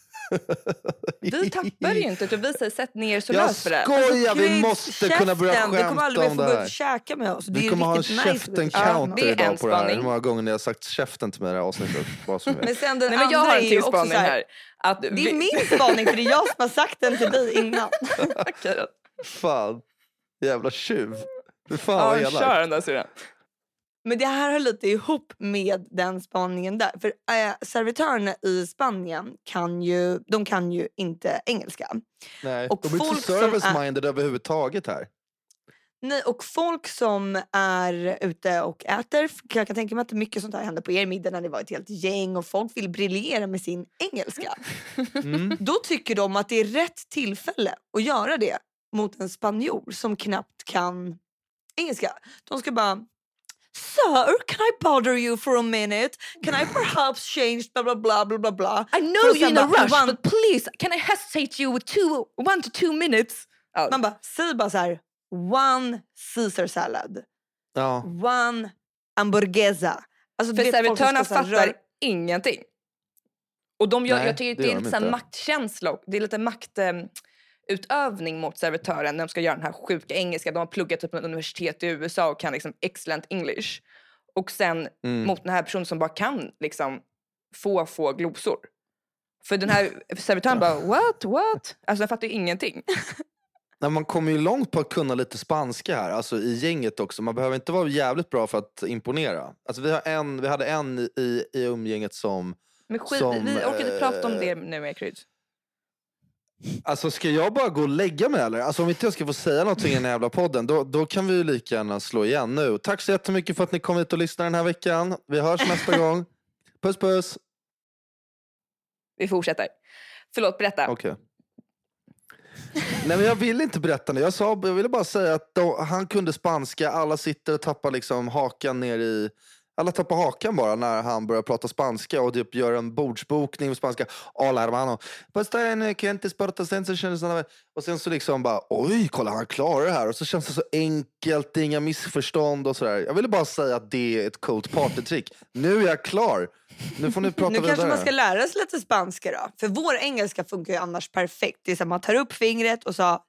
Speaker 1: Vi tappar ju inte utan vi säger sätt ner så
Speaker 3: Jag
Speaker 1: lös för det.
Speaker 3: skojar, vi
Speaker 2: Chris,
Speaker 3: måste kunna börja
Speaker 2: käften, Du kommer aldrig
Speaker 3: skämta
Speaker 2: mer
Speaker 3: om
Speaker 2: få
Speaker 3: det
Speaker 2: gå ut och
Speaker 3: här.
Speaker 2: käka med oss. Det
Speaker 3: Vi kommer ha en
Speaker 2: riktigt nice
Speaker 3: käften
Speaker 1: det en
Speaker 3: idag på det här. Hur många gånger ni har sagt käften till mig i det här avsnittet. Vad som
Speaker 2: Men sen den
Speaker 1: Nej, men jag
Speaker 2: andra
Speaker 1: har en till spaning
Speaker 2: så här,
Speaker 1: här. Att
Speaker 2: Det är
Speaker 1: vi-
Speaker 2: min spaning för det är jag som har sagt den till dig innan.
Speaker 3: Fan, jävla tjuv. Fy fan vad
Speaker 1: Ja,
Speaker 3: elakt.
Speaker 1: kör den där syrran.
Speaker 2: Men det här hör lite ihop med den spaningen där. För äh, servitörerna i Spanien kan ju, de kan ju inte engelska.
Speaker 3: Nej,
Speaker 2: Och
Speaker 3: de är inte så service-minded överhuvudtaget här.
Speaker 2: Nej, och folk som är ute och äter, jag kan tänka mig att mycket sånt här händer på er middag när det var ett helt gäng och folk vill briljera med sin engelska.
Speaker 3: Mm.
Speaker 2: Då tycker de att det är rätt tillfälle att göra det mot en spanjor som knappt kan engelska. De ska bara Sir, can I bother you for a minute? Can I perhaps change bla bla bla bla bla bla?
Speaker 1: I know you're in a rush
Speaker 2: one-
Speaker 1: but please can I hesitate you with two, one to two minutes? Ja.
Speaker 2: Man bara, säg bara så här, one Caesar salad,
Speaker 3: Ja.
Speaker 2: one hamburguesa. Alltså,
Speaker 1: För servitörerna fattar
Speaker 2: röra-
Speaker 1: ingenting. Och de gör,
Speaker 3: Nej,
Speaker 1: jag tycker
Speaker 3: det
Speaker 1: det är
Speaker 3: de
Speaker 1: lite maktkänsla, det är lite maktutövning mot servitören när de ska göra den här sjuka engelska. De har pluggat typ på ett universitet i USA och kan liksom excellent English. Och sen
Speaker 3: Mm.
Speaker 1: mot den här personen som bara kan liksom få, få glosor. För den här servitören bara what, what? Alltså den fattar ju ingenting.
Speaker 3: Nej, man kommer ju långt på att kunna lite spanska här, alltså i gänget också. Man behöver inte vara jävligt bra för att imponera. Alltså, vi, har en, vi hade en i, i umgänget som...
Speaker 1: Men skit,
Speaker 3: Som,
Speaker 1: vi orkar inte prata om
Speaker 3: eh,
Speaker 1: det nu Ekryd.
Speaker 3: Alltså ska jag bara gå och lägga mig eller? Alltså om inte jag ska få säga någonting i den här jävla podden, då, då kan vi ju lika gärna slå igen nu. Tack så jättemycket för att ni kom hit och lyssnade den här veckan. Vi hörs nästa gång. Puss puss.
Speaker 1: Vi fortsätter. Förlåt, berätta.
Speaker 3: Okej. Nej men jag vill inte berätta nu. Jag, sa, jag ville bara säga att de, han kunde spanska, alla sitter och tappar liksom hakan ner i... alla tar på hakan bara när han börjar prata spanska och typ gör en bordsbokning på spanska. Hola hermano. En clientes portasense. Och sen så liksom bara, oj, kolla han klarar det här. Och så känns det så enkelt, är inga missförstånd och sådär. Jag ville bara säga att det är ett coolt partytrick. Nu är jag klar. Nu får ni prata
Speaker 2: Nu
Speaker 3: vidare.
Speaker 2: kanske man ska lära sig lite spanska då. För vår engelska funkar ju annars perfekt. Det är så man tar upp fingret och sa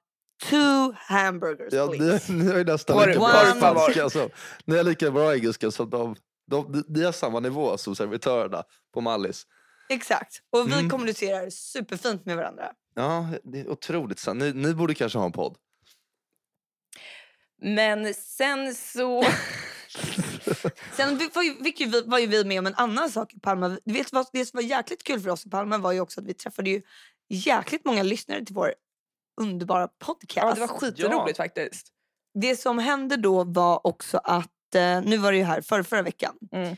Speaker 2: two hamburgers
Speaker 3: Ja,
Speaker 2: please.
Speaker 3: ni har ju nästan lika bra spanska. Som, ni har lika bra engelska som de. De, de har samma nivå som servitörerna på Mallis.
Speaker 2: Exakt. Och vi
Speaker 3: Mm.
Speaker 2: kommunicerar superfint med varandra.
Speaker 3: Ja, det är otroligt sant. Ni, ni borde kanske ha en podd.
Speaker 1: Men sen så...
Speaker 2: Sen vi- var ju, fick ju, vi- var ju vi med om en annan sak i Palma. Du vet vad, det som var jäkligt kul för oss i Palma var ju också att vi träffade ju jäkligt många lyssnare till vår underbara podcast.
Speaker 1: Ja, det var skitroligt faktiskt.
Speaker 2: Det som hände då var också att, nu var det ju här för, förra veckan.
Speaker 1: Mm.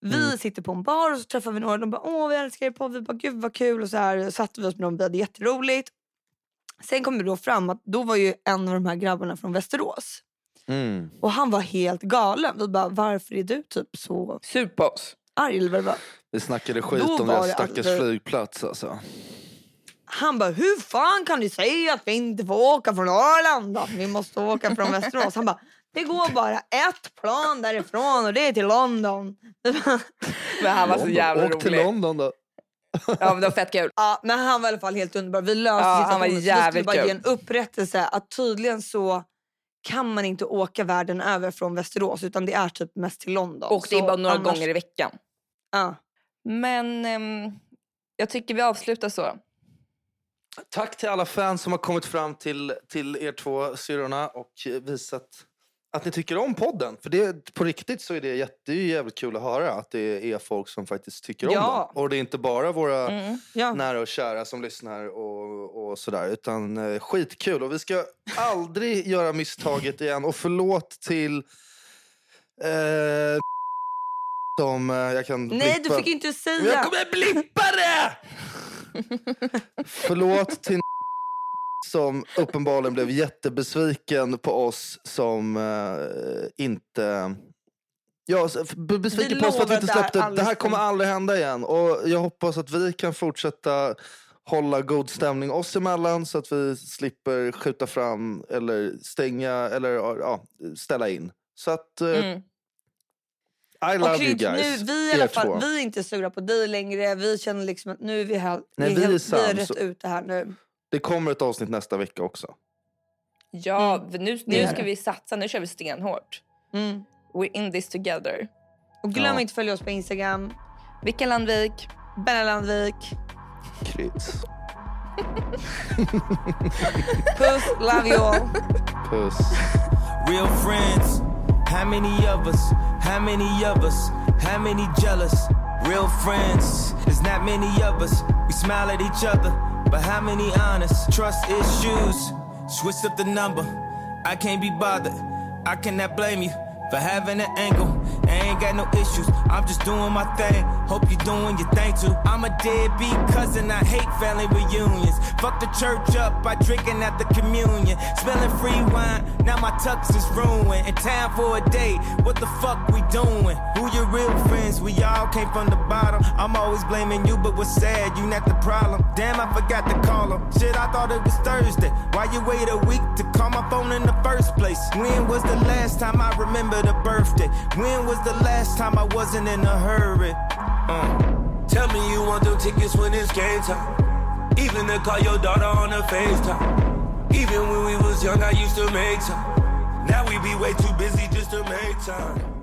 Speaker 2: Vi
Speaker 3: Mm.
Speaker 2: sitter på en bar och så träffar vi några. De bara åh vi älskar er podd. Vi bara gud vad kul. Och så här satte vi oss med dem. Vi hade jätteroligt. Sen kom det då fram att då var ju en av de här grabbarna från Västerås.
Speaker 3: Mm.
Speaker 2: Och han var helt galen. Vi bara varför är du typ så
Speaker 1: Sur på oss.
Speaker 2: arg? Eller vad det var.
Speaker 3: Vi snackade skit
Speaker 2: Då
Speaker 3: om deras stackars
Speaker 2: alltså-
Speaker 3: flygplats. Alltså.
Speaker 2: Han bara hur fan kan ni säga att vi inte får åka från Arlanda? Vi måste åka från Västerås. Han bara det går bara ett plan därifrån och det är till London.
Speaker 1: Men han var så jävla
Speaker 3: Åk till
Speaker 1: rolig.
Speaker 3: London då.
Speaker 1: Ja, men det var fett kul.
Speaker 2: Ja, men han var i alla fall helt underbar. Vi löste
Speaker 1: Ja, han var
Speaker 2: situationen. så vi skulle
Speaker 1: jävligt
Speaker 2: bara
Speaker 1: kul.
Speaker 2: ge en upprättelse att tydligen så kan man inte åka världen över från Västerås utan det är typ mest till London.
Speaker 1: Och det är bara några
Speaker 2: annars-
Speaker 1: gånger i veckan.
Speaker 2: Ja.
Speaker 1: Men ehm, jag tycker vi avslutar så.
Speaker 3: Tack till alla fans som har kommit fram till, till er två syrrorna och visat att ni tycker om podden. För det, på riktigt så är det, jätte, det är jävligt kul att höra att det är folk som faktiskt tycker om
Speaker 2: Ja.
Speaker 3: den. Och det är inte bara våra
Speaker 1: Mm.
Speaker 2: Ja.
Speaker 3: nära och kära som lyssnar och, och sådär. Utan eh, skitkul. Och vi ska aldrig göra misstaget igen. Och förlåt till... Eh, som eh, jag kan
Speaker 2: Nej, du
Speaker 3: blippa.
Speaker 2: fick inte säga.
Speaker 3: Jag kommer blippa det! Förlåt till som uppenbarligen blev jättebesviken på oss som eh, inte... Ja, besviken
Speaker 2: Vi
Speaker 3: på oss för att vi inte
Speaker 2: det här
Speaker 3: släppte. Det
Speaker 2: aldrig
Speaker 3: här kommer aldrig hända igen. Och jag hoppas att vi kan fortsätta hålla god stämning oss emellan så att vi slipper skjuta fram eller stänga eller ja, ställa in. Så att eh,
Speaker 1: Mm.
Speaker 3: I love
Speaker 2: Och
Speaker 3: you guys.
Speaker 2: nu, vi, i alla fall,
Speaker 3: två.
Speaker 2: vi är inte sura på dig längre. Vi känner liksom att nu är vi, här,
Speaker 3: Nej,
Speaker 2: vi, är vi är rätt ute här nu.
Speaker 3: Det kommer ett avsnitt nästa vecka också.
Speaker 1: Ja,
Speaker 2: Mm.
Speaker 1: nu, nu ska vi satsa. Nu kör vi stenhårt.
Speaker 2: Mm.
Speaker 1: We're in this together.
Speaker 2: Och glöm
Speaker 3: Ja.
Speaker 2: inte att följa oss på Instagram.
Speaker 1: Vilken Landvik?
Speaker 2: Benna Landvik.
Speaker 3: Kryds.
Speaker 2: Puss, love you all.
Speaker 3: Puss.
Speaker 4: Real friends, how many of us? How many of us? How many jealous? Real friends, there's not many of us. We smile at each other, but how many honest? Trust issues, switch up the number. I can't be bothered. I cannot blame you for having an angle. I ain't got no issues. I'm just doing my thing. Hope you're doing your thing too. I'm a deadbeat cousin. I hate family reunions. Fuck the church up by drinking at the communion. Spilling free wine. Now my tux is ruined. In time for a date. What the fuck we doing? Who your real friends? We all came from the bottom. I'm always blaming you, but what's sad? You not the problem. Damn, I forgot to call him. Shit, I thought it was Thursday. Why you wait a week to call my phone in the first place? When was the last time I remember a birthday? When was the last time I wasn't in a hurry? Uh.
Speaker 5: Tell me you want them tickets when it's game time. Even to call your daughter on the FaceTime. Even when we was young, I used to make time. Now we be way too busy just to make time.